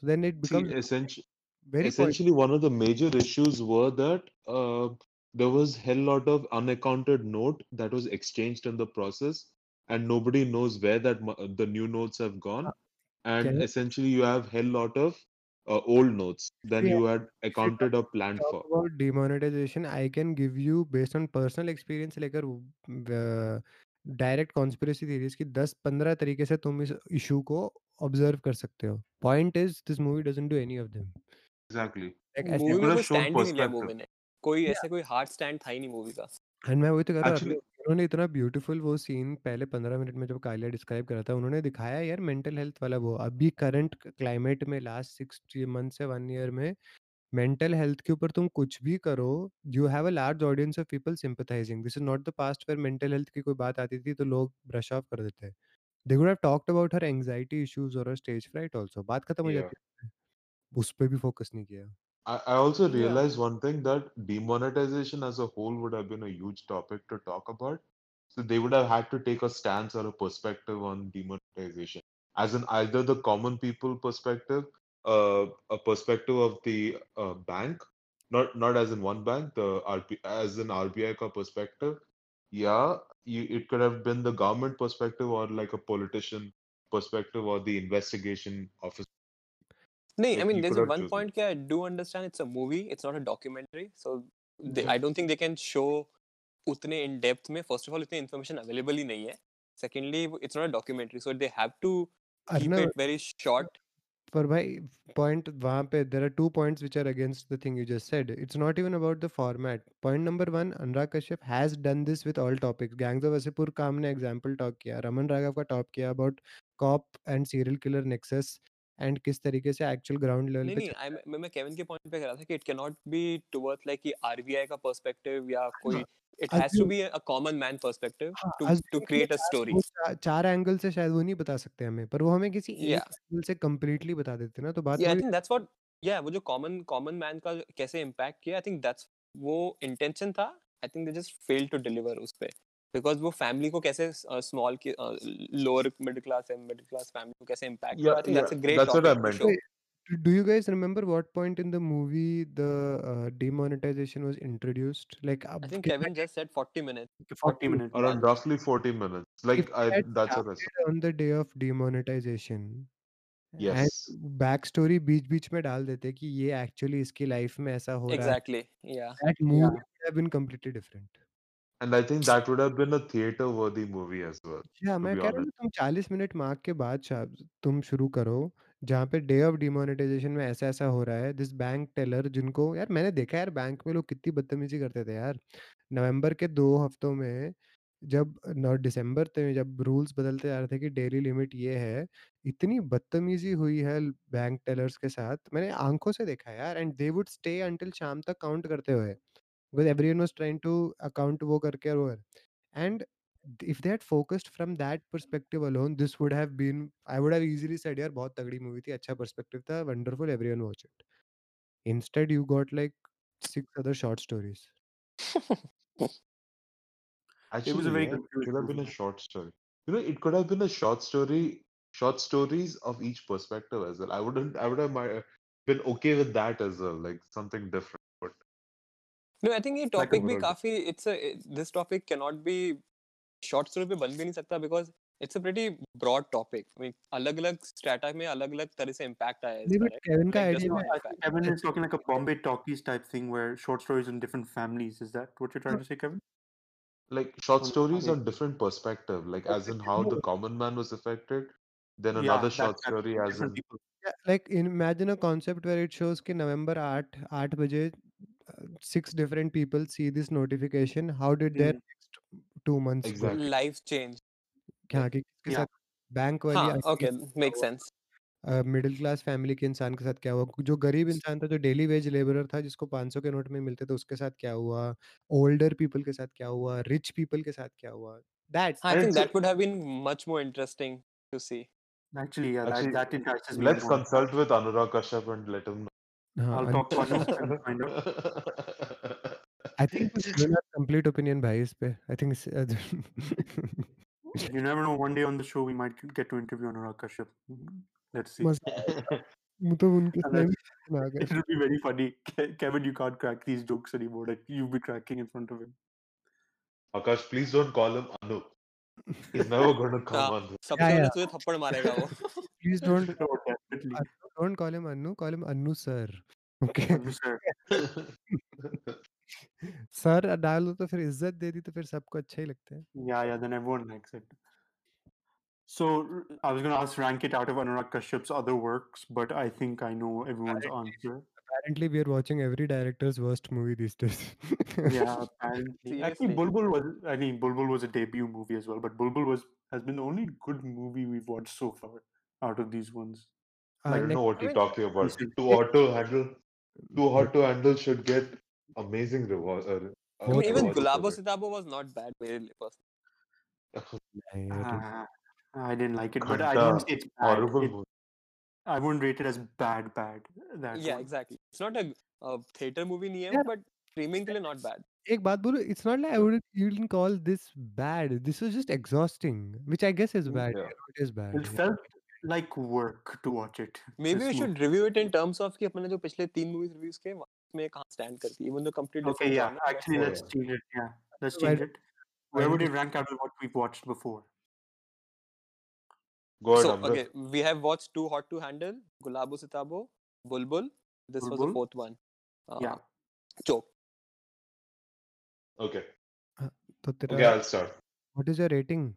S3: so then it
S2: see
S3: becomes
S2: essentially
S3: very point
S2: essentially one of the major issues were that uh, there was hell lot of unaccounted note that was exchanged in the process. and nobody knows where that mo- the new notes have gone and
S3: can I-
S2: essentially you have hell lot of uh, old notes than
S3: Yeah.
S2: you had accounted or planned
S3: talk
S2: for
S3: about demonetization i can give you based on personal experience लेकर direct conspiracy theories की 10 15 तरीके से तुम इस issue को observe कर सकते हो point is this movie doesn't do any of them
S2: exactly
S3: like
S4: movie
S2: could
S4: में
S2: have
S4: कोई
S2: shown
S4: स्टैंड ही नहीं लिया
S2: perspective.
S4: मूवी ने कोई ऐसा कोई हार्ड स्टैंड था ही नहीं मूवी का
S3: एंड मैं वही तो कह रहा हूँ
S2: Actually-
S3: उन्होंने इतना ब्यूटीफुल वो सीन पहले 15 मिनट में जब कालिया डिस्क्राइब करा था उन्होंने दिखाया यार मेंटल हेल्थ वाला वो अभी करंट क्लाइमेट में लास्ट सिक्स मंथ से वन ईयर में मेंटल हेल्थ के ऊपर तुम कुछ भी करो you have a large audience of people sympathizing this is not the past where mental health की कोई बात आती थी तो लोग ब्रश ऑफ़ कर देते हैं। They would have talked about her anxiety issues और स्टेज फ्राइट आल्सो बात खत्म हो. जाती है। उस पे भी फोकस नहीं किया।
S2: I, I also
S4: Yeah.
S2: realized one thing that demonetization as a whole would have been a huge topic to talk about. So they would have had to take a stance or a perspective on demonetization, as in either the common people perspective, uh, a perspective of the uh, bank, not not as in one bank, the RB, as in RBI ka perspective. Yeah, you, it could have been the government perspective or like a politician perspective or the investigation officer.
S4: No, I
S2: Like,
S4: mean,
S2: you
S4: there's
S2: could
S4: a
S2: have
S4: one
S2: chosen.
S4: point where I do understand it's a movie, it's not a documentary. So they,
S2: Yeah.
S4: I don't think they can show उतने in depth में first of all इतनी information available ही नहीं है. Secondly, वो- it's not a documentary, so they have to keep
S3: Arnav
S4: it very short.
S3: पर भाई point वहाँ पे there are two points which are against the thing you just said it's not even about the format point number one Anurag Kashyap has done this with all topics Gangs of Wasseypur का हमने example talk किया रमन राघव का top किया about cop and serial killer nexus and किस तरीके से actual ground level
S4: नहीं
S3: पे
S4: नहीं मैं मैं केविन के पॉइंट पे कह रहा था कि it can not be towards like कि आरबीआई का पर्सपेक्टिव या कोई
S3: it
S4: has to be a common
S3: man
S4: perspective
S3: to
S4: to
S3: create
S4: a story
S3: चार एंगल से शायद वो नहीं बता सकते हमें पर वो हमें किसी एक एंगल से कंप्लीटली बता देते ना तो बात
S4: yeah i
S3: वही
S4: think that's what yeah वो जो कॉमन कॉमन मैन का कैसे इम्पैक्ट किया आई थिंक दैट्स वो इंटेंशन था I think they just fail to deliver उस पे. बिकॉज़ वो फैमिली को कैसे स्मॉल की लोअर मिडिल क्लास है मिडिल क्लास फैमिली को कैसे
S2: Yeah,
S4: किया I think that's
S2: a
S4: great
S2: that's what I
S4: topic
S2: meant.
S3: Do you guys remember what point in the movie the uh, demonetization was introduced? Like,
S4: I think Kevin just said 40 minutes.
S1: 40 minutes.
S2: Around yeah. roughly 40 minutes. Like I that's what I said.
S3: on the day of demonetization
S2: Yes.
S3: and back story बीच बीच में डाल देते कि ये actually इसकी life में ऐसा हो रहा
S4: Exactly. Yeah.
S3: है that movie would have been completely different
S2: And I think that would have been a theater worthy movie as well.
S3: या
S2: To
S3: मैं
S2: be
S3: कह रहा हूँ
S2: honest.
S3: तुम 40 मिनट मार्क के बाद तुम शुरू करो जहाँ पे डे ऑफ़ डिमोनेटाइजेशन में ऐसा ऐसा हो रहा है दिस बैंक टेलर जिनको यार मैंने देखा यार बैंक में लोग कितनी बदतमीजी करते थे यार नवंबर के दो हफ्तों में जब नौ दिसंबर तक जब रूल्स बदलते जा रहे थे कि डेली लिमिट ये है इतनी बदतमीजी हुई है बैंक टेलर्स के साथ मैंने आँखों से देखा यार and they would stay until शाम तक काउंट करते हुए because everyone was trying to account wo karke ro and if they had focused from that perspective alone this would have been i would have easily said yaar bahut tagdi movie thi acha perspective tha wonderful everyone watch it. Instead you got like six other short stories.
S2: Actually, it was a
S1: very
S2: yeah, good
S1: it
S2: could have been a short story. You know it could have been a short story short stories of each perspective as well. I wouldn't, I would have been okay with that as well, like something different But
S4: No, I think ये
S2: Like a
S4: topic भी
S2: world.
S4: काफी it's a it- this topic cannot be short story पे बन भी नहीं सकता because it's a pretty broad topic. I mean अलग अलग strata में अलग अलग तरह से impact आया है
S3: नहीं
S4: इसका
S3: but
S4: right?
S3: Kevin का
S4: Like just
S3: idea
S4: one
S3: में
S1: I think Kevin is talking like a Bombay talkies type thing where short stories in different families. Is that what you're trying to say, Kevin?
S2: like short
S1: On-
S2: stories
S1: on
S2: on different perspective, like as in how the common man was affected, then
S1: Yeah,
S2: another
S1: that-
S2: short
S1: that-
S2: story as
S1: different
S2: in
S1: people.
S3: Yeah, like imagine a concept where it shows कि नवंबर 8 8 बजे six different people see this notification how did their
S1: mm.
S3: next two months
S2: exactly.
S4: life change.
S3: क्या कि किसके
S1: yeah.
S3: साथ bank वाली
S4: हाँ, okay makes sense.
S3: Middle class family के इंसान के साथ क्या हुआ? जो गरीब इंसान था जो डेली वेज लेबरर था जिसको 500 के नोट में मिलते थे उसके साथ क्या हुआ? ओल्डर पीपल के साथ क्या हुआ? रिच पीपल के साथ क्या हुआ? That
S4: I think that would have been much more interesting to see
S1: actually
S2: या
S1: that that interest
S2: let's consult with Anurag Kashyap and let him know
S3: हाँ
S1: I'll
S3: and
S1: talk (laughs) to Anu and find out.
S2: know.
S3: I think we've given our complete opinion भाई इस पे I think it's, uh, (laughs)
S1: You never know. One day on the show, we might get to interview Anurag Kashyap. Mhm. Let's see.
S3: मजा आएगा वो तो उनके
S1: And
S3: समय
S1: then-
S3: में आ गए
S1: It'll be very funny. Ke- Kevin, you can't crack these jokes anymore. Like you'll be cracking in front of him.
S2: Akash, please don't call him Anu. He's never going (laughs) to come
S4: हाँ,
S2: on. this.
S4: सबसे
S3: Yeah,
S4: पहले
S3: yeah.
S4: तुझे थप्पड़ मारेगा वो.
S3: please don't
S1: No, definitely.
S3: don't call him Annu. Call him Annu sir. Okay.
S1: Annu sir.
S3: Sir डाल दो तो फिर इज्जत दे दी तो फिर it. अच्छा ही लगता है
S1: या या then everyone likes So I was going to ask rank it out of Anurag Kashyap's other works, but I think I know everyone's apparently, answer.
S3: Apparently, we are watching every director's worst movie these days.
S1: yeah, (laughs) apparently. Actually, Bulbbul was. I mean, Bulbbul was a debut movie as well, but Bulbbul was has been the only good movie we've watched so far out of these ones.
S3: Uh,
S2: I don't
S3: like,
S2: know what
S4: I
S2: you're
S4: mean-
S2: talking about.
S1: Recent-
S2: Two auto handle, two hot to handle should get amazing reward. Uh,
S4: I mean,
S3: Both
S4: even
S3: was-
S4: Gulabo Sitabo was not bad. Really, personally. (laughs)
S3: nahi, I didn't-
S1: Ah, I didn't like it, but I
S2: Khanta,
S1: wouldn't say it's bad.
S2: horrible
S1: It-
S2: movie.
S1: I wouldn't rate it as bad, bad. That
S4: Yeah,
S1: one.
S4: exactly. It's not a uh, theater movie name,
S3: Yeah.
S4: but streaming के लिए not bad.
S3: एक बात बोलो it's not like I wouldn't you didn't call this bad this was just exhausting which I guess is
S1: Mm,
S3: bad
S2: yeah.
S3: you know, it
S1: like work to watch it.
S4: Maybe we should review it in terms of कि अपने जो पिछले तीन movies reviews के में कहाँ stand करती है even though
S1: completely okay yeah
S4: genre.
S1: actually let's change it yeah let's change it where would it rank out of what we've watched before?
S2: Go ahead,
S4: so
S2: Amber.
S4: okay we have watched Too Hot to Handle Gulabo Sitabo Bulbbul. This Bulbbul? was the fourth one. Uh,
S1: yeah.
S4: Choke.
S2: Okay.
S3: Uh, तो
S2: okay I'll start.
S3: what is your rating?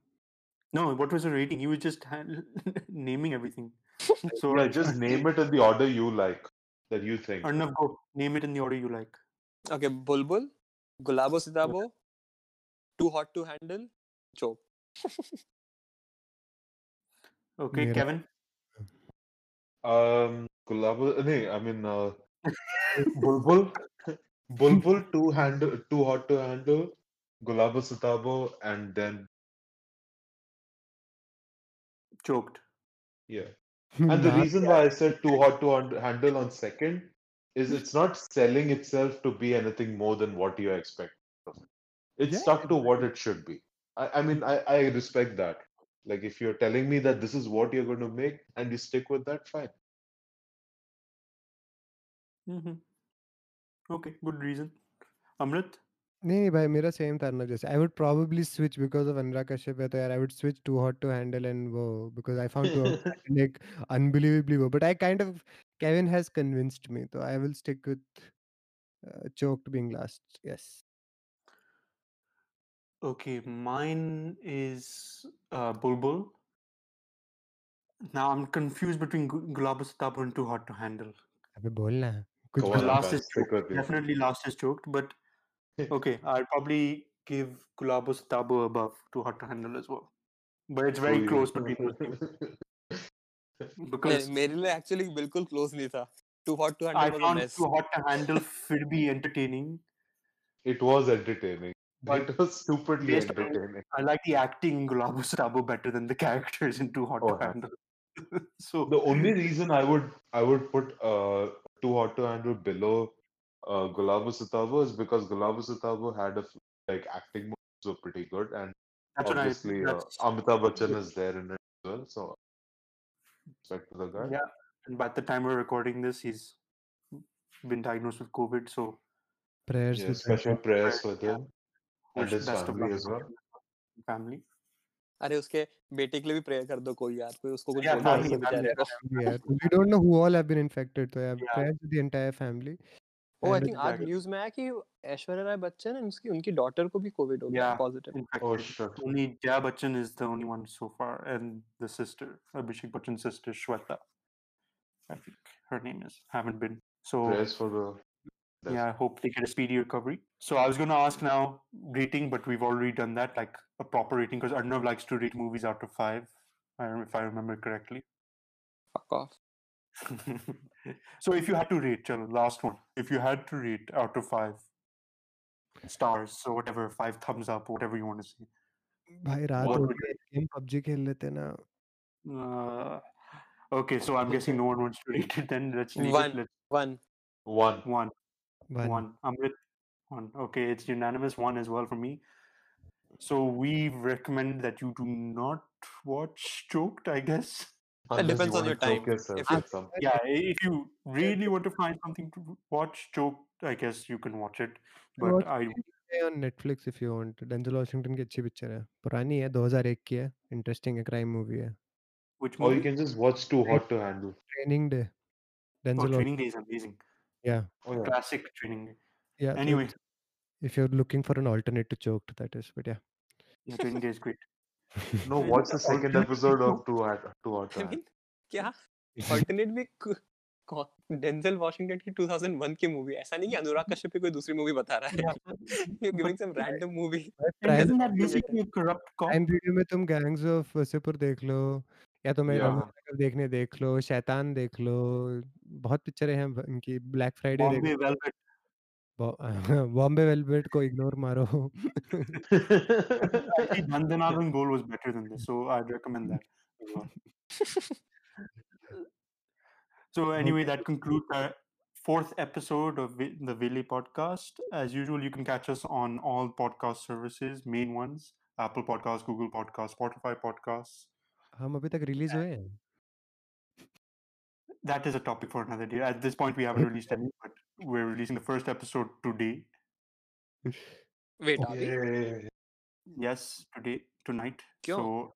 S1: No, what was the rating? He was just (laughs) naming everything. (laughs) So
S2: Yeah, just name it in the order you like, that you think.
S1: Arnav, go. Name it in the order you like.
S4: Okay, Bulbbul, Gulabo Sitabo, Too Hot to Handle, Choke.
S1: Okay,
S3: Mera-
S1: Kevin.
S2: Um, Gulab, no, I mean, uh, Bulbbul, (laughs) Bulbbul, two handle, too hot to handle, Gulabo Sitabo, and then
S1: Choked.
S2: yeah. (laughs) And the reason why I said too hot to handle on second is it's not selling itself to be anything more than what you expect. it. It's
S3: Yeah,
S2: stuck to what it should be. I, I mean, I, I respect that. Like, if you're telling me that this is what you're going to make and you stick with that, fine.
S1: Mm-hmm. Okay, good reason. Amrit.
S3: नहीं नहीं भाई मेरा same था अर्नब जैसे। Probably switch because of Anurag Kashyap है तो यार switch too hot to handle and because I found too hot like (laughs) unbelievably वो। But I kind of Kevin has convinced me so I will stick with uh, choked being last yes.
S1: Okay mine is uh, Bulbbul. Now I'm confused between Gu- Gulab and too hot to handle.
S3: अबे बोलना कुछ
S2: Go on,
S1: definitely last is choked but Okay, I'll probably give Gulabo Sitabo above to Hot to Handle as well. But it's very close between those two. (laughs) because
S4: मेरे actually बिल्कुल close नहीं था. Too hot to handle. I
S1: found too hot to handle फिर भी entertaining.
S2: It was entertaining.
S1: But
S2: it was stupidly entertaining.
S1: I like the acting in Gulabo Sitabo better than the (laughs) characters in Too Hot
S2: oh,
S1: to Handle. (laughs) so
S2: the only reason I would I would put uh, Too Hot to Handle below uh, Gulabo Sitabo is because Gulabo Sitabo had a like acting moves were pretty good, and
S1: that's obviously I,
S2: uh, Amitabh Bachchan is there in it as well. So respect to the guy.
S1: Yeah, and by the time we're recording this, he's been diagnosed with COVID. So
S3: prayers,
S2: yeah, special prayers for him and his family as well.
S1: Family.
S4: अरे उसके बेटे के लिए भी prayer कर दो कोई यार कोई उसको कुछ
S1: बोल
S4: नहीं
S3: सकता यार we don't know who all have been infected तो यार prayer to the entire family family
S4: O I
S3: And
S4: think आज
S1: exactly.
S4: न्यूज में आया कि ऐश्वर्या राय बच्चन and उसकी उनकी डॉटर को भी कोविड हो गया
S1: Yeah.
S4: Positive
S1: Infected.
S2: Oh shit.
S1: Only Jaya Bachchan is the only one so far, and the sister, Abhishek Bachchan's sister, Shweta. I think her name is. Haven't been. So
S2: Prayers for the death.
S1: yeah, I hope they get a speedy recovery. So I was going to ask now rating, but we've already done that, like a proper rating, because Arnav likes to rate movies out of five, I don't know if I remember correctly.
S4: fuck off (laughs)
S1: so if you had to rate, chalo, last one, if you had to rate out of five stars, so whatever, five thumbs up, whatever you want to see.
S3: भाई रात
S1: What
S3: हो
S1: would
S3: गई game PUBG खेल लेते ना
S1: Uh, okay, so I'm guessing no one wants to (laughs) rate it. Then let's leave
S4: One.
S1: it. Let's
S4: one
S2: One.
S1: one,
S3: one
S1: one. Amrit, one. Okay, it's unanimous one as well for me. So we recommend that you do not watch Choked, I guess.
S2: Unless
S4: depends
S2: you
S4: on your
S2: wanna choke
S4: time.
S2: yourself
S4: If-
S2: with some-
S1: Yeah, i- if you really want to find something to watch, Choked, I guess you can watch it. But
S3: watch
S1: I,
S3: है on Netflix if you want Denzel Washington की अच्छी picture है पुरानी है 2001 की है interesting है crime movie है
S1: which
S2: Or you
S1: movie?
S2: can just watch Too Hot to Handle.
S3: Training day
S1: Oh,
S3: Denzel
S1: Training Day is amazing.
S3: yeah
S2: Oh yeah.
S1: Classic Training Day.
S3: yeah so
S1: Anyway,
S3: it's- if you're looking for an alternate to choked that is but yeah
S1: yeah, Training Day is great. (laughs)
S2: No, watch the second episode of Too Hot Too Hot
S4: I mean क्या (laughs) alternate भी Denzel Washington की 2001 की movie ऐसा नहीं कि अनुराग (laughs) कश्यप की कोई दूसरी मूवी बता रहा है. You giving some
S3: random
S1: movie
S3: prime
S1: isn't that basically a corrupt cop?
S3: Prime video में तुम गैंग्स ऑफ़ वासेपुर देख लो या तुम्हें
S2: Yeah.
S3: देखने देख लो शैतान देख लो बहुत पिक्चरें हैं इनकी ब्लैक फ्राइडे देख
S1: Bombay Velvet
S3: ko ignore maro. Dhan
S1: Dhana Dhan Goal was better than this, so I'd recommend that. So anyway, that concludes our fourth episode of the Vili podcast. As usual, you can catch us on all podcast services, main ones: Apple Podcasts, Google Podcasts, Spotify Podcasts.
S3: हम अभी तक release हुए हैं.
S1: That is a topic for another day. At this point, we haven't released any, but we're releasing the first episode today.
S4: Wait, are
S2: we?
S1: Yes, today, tonight.
S4: Kyun?
S1: So,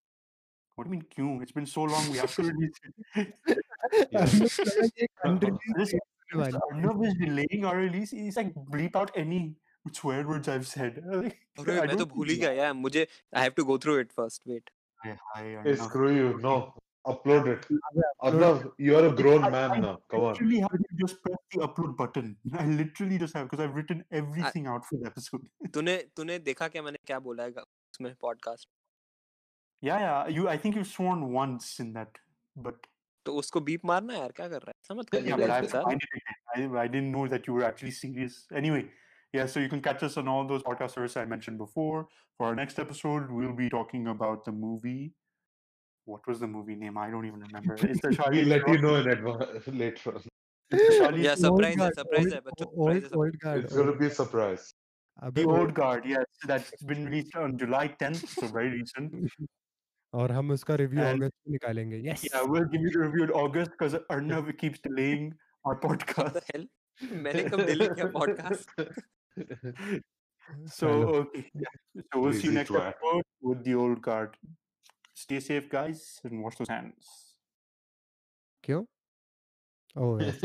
S1: what do you mean, Q? It's been so long. We have to release it. (laughs) (laughs)
S3: Uh-huh.
S1: this, Arnav is delaying our release. He's like, bleep out any swear words I've said. (laughs) Like,
S4: oh,
S1: I,
S4: I, I have to go through it
S1: first. Wait.
S2: Hey, I
S1: Arnav.
S2: I screw you. No Upload it.
S3: upload
S2: Arnav, you're a grown
S1: I-
S2: man
S1: I
S2: now. Come on.
S1: literally have to just press the upload button. I literally just have because I've written everything out for the episode. (laughs)
S4: तूने तूने देखा क्या मैंने क्या बोला है उसमें podcast
S1: yeah, yeah. You, I think you've sworn once in that, but
S4: तो उसको बीप मारना है यार क्या कर रहा है समझ कर
S1: yeah, but I,
S4: के साथ
S1: I, didn't, I, I didn't know that you were actually serious. Anyway, yeah. So you can catch us on all those podcast services I mentioned before. For our next episode, we'll be talking about the movie. What was the movie name? I don't even remember. It's (laughs) the
S2: We'll
S1: Charlie.
S2: let you know in advance (laughs) later on.
S1: It's (laughs) the Charlie.
S4: Yeah,
S3: Old
S4: surprise है
S3: guard,
S4: surprise
S3: old-
S4: है बच्चों
S3: old-
S4: surprise है
S3: old guard,
S2: It's going to
S3: old-
S2: be a surprise.
S3: अबे
S1: The
S3: old-
S1: Old Guard. Yes, that's been released on July 10th, so very recent.
S3: और हम उसका review
S1: And-
S3: अगस्त में निकालेंगे yes
S1: Yeah, we'll give you the review in August because Arnav keeps delaying our
S4: What the
S1: podcast.
S4: hell मैंने कब delay किया podcast
S1: So okay, yeah. so we'll see you
S2: Lazy
S1: next
S2: twat.
S1: episode with the Old Guard. Stay safe, guys, and wash those hands.
S3: क्यों oh yes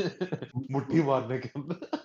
S2: मुट्ठी मारने के अंदर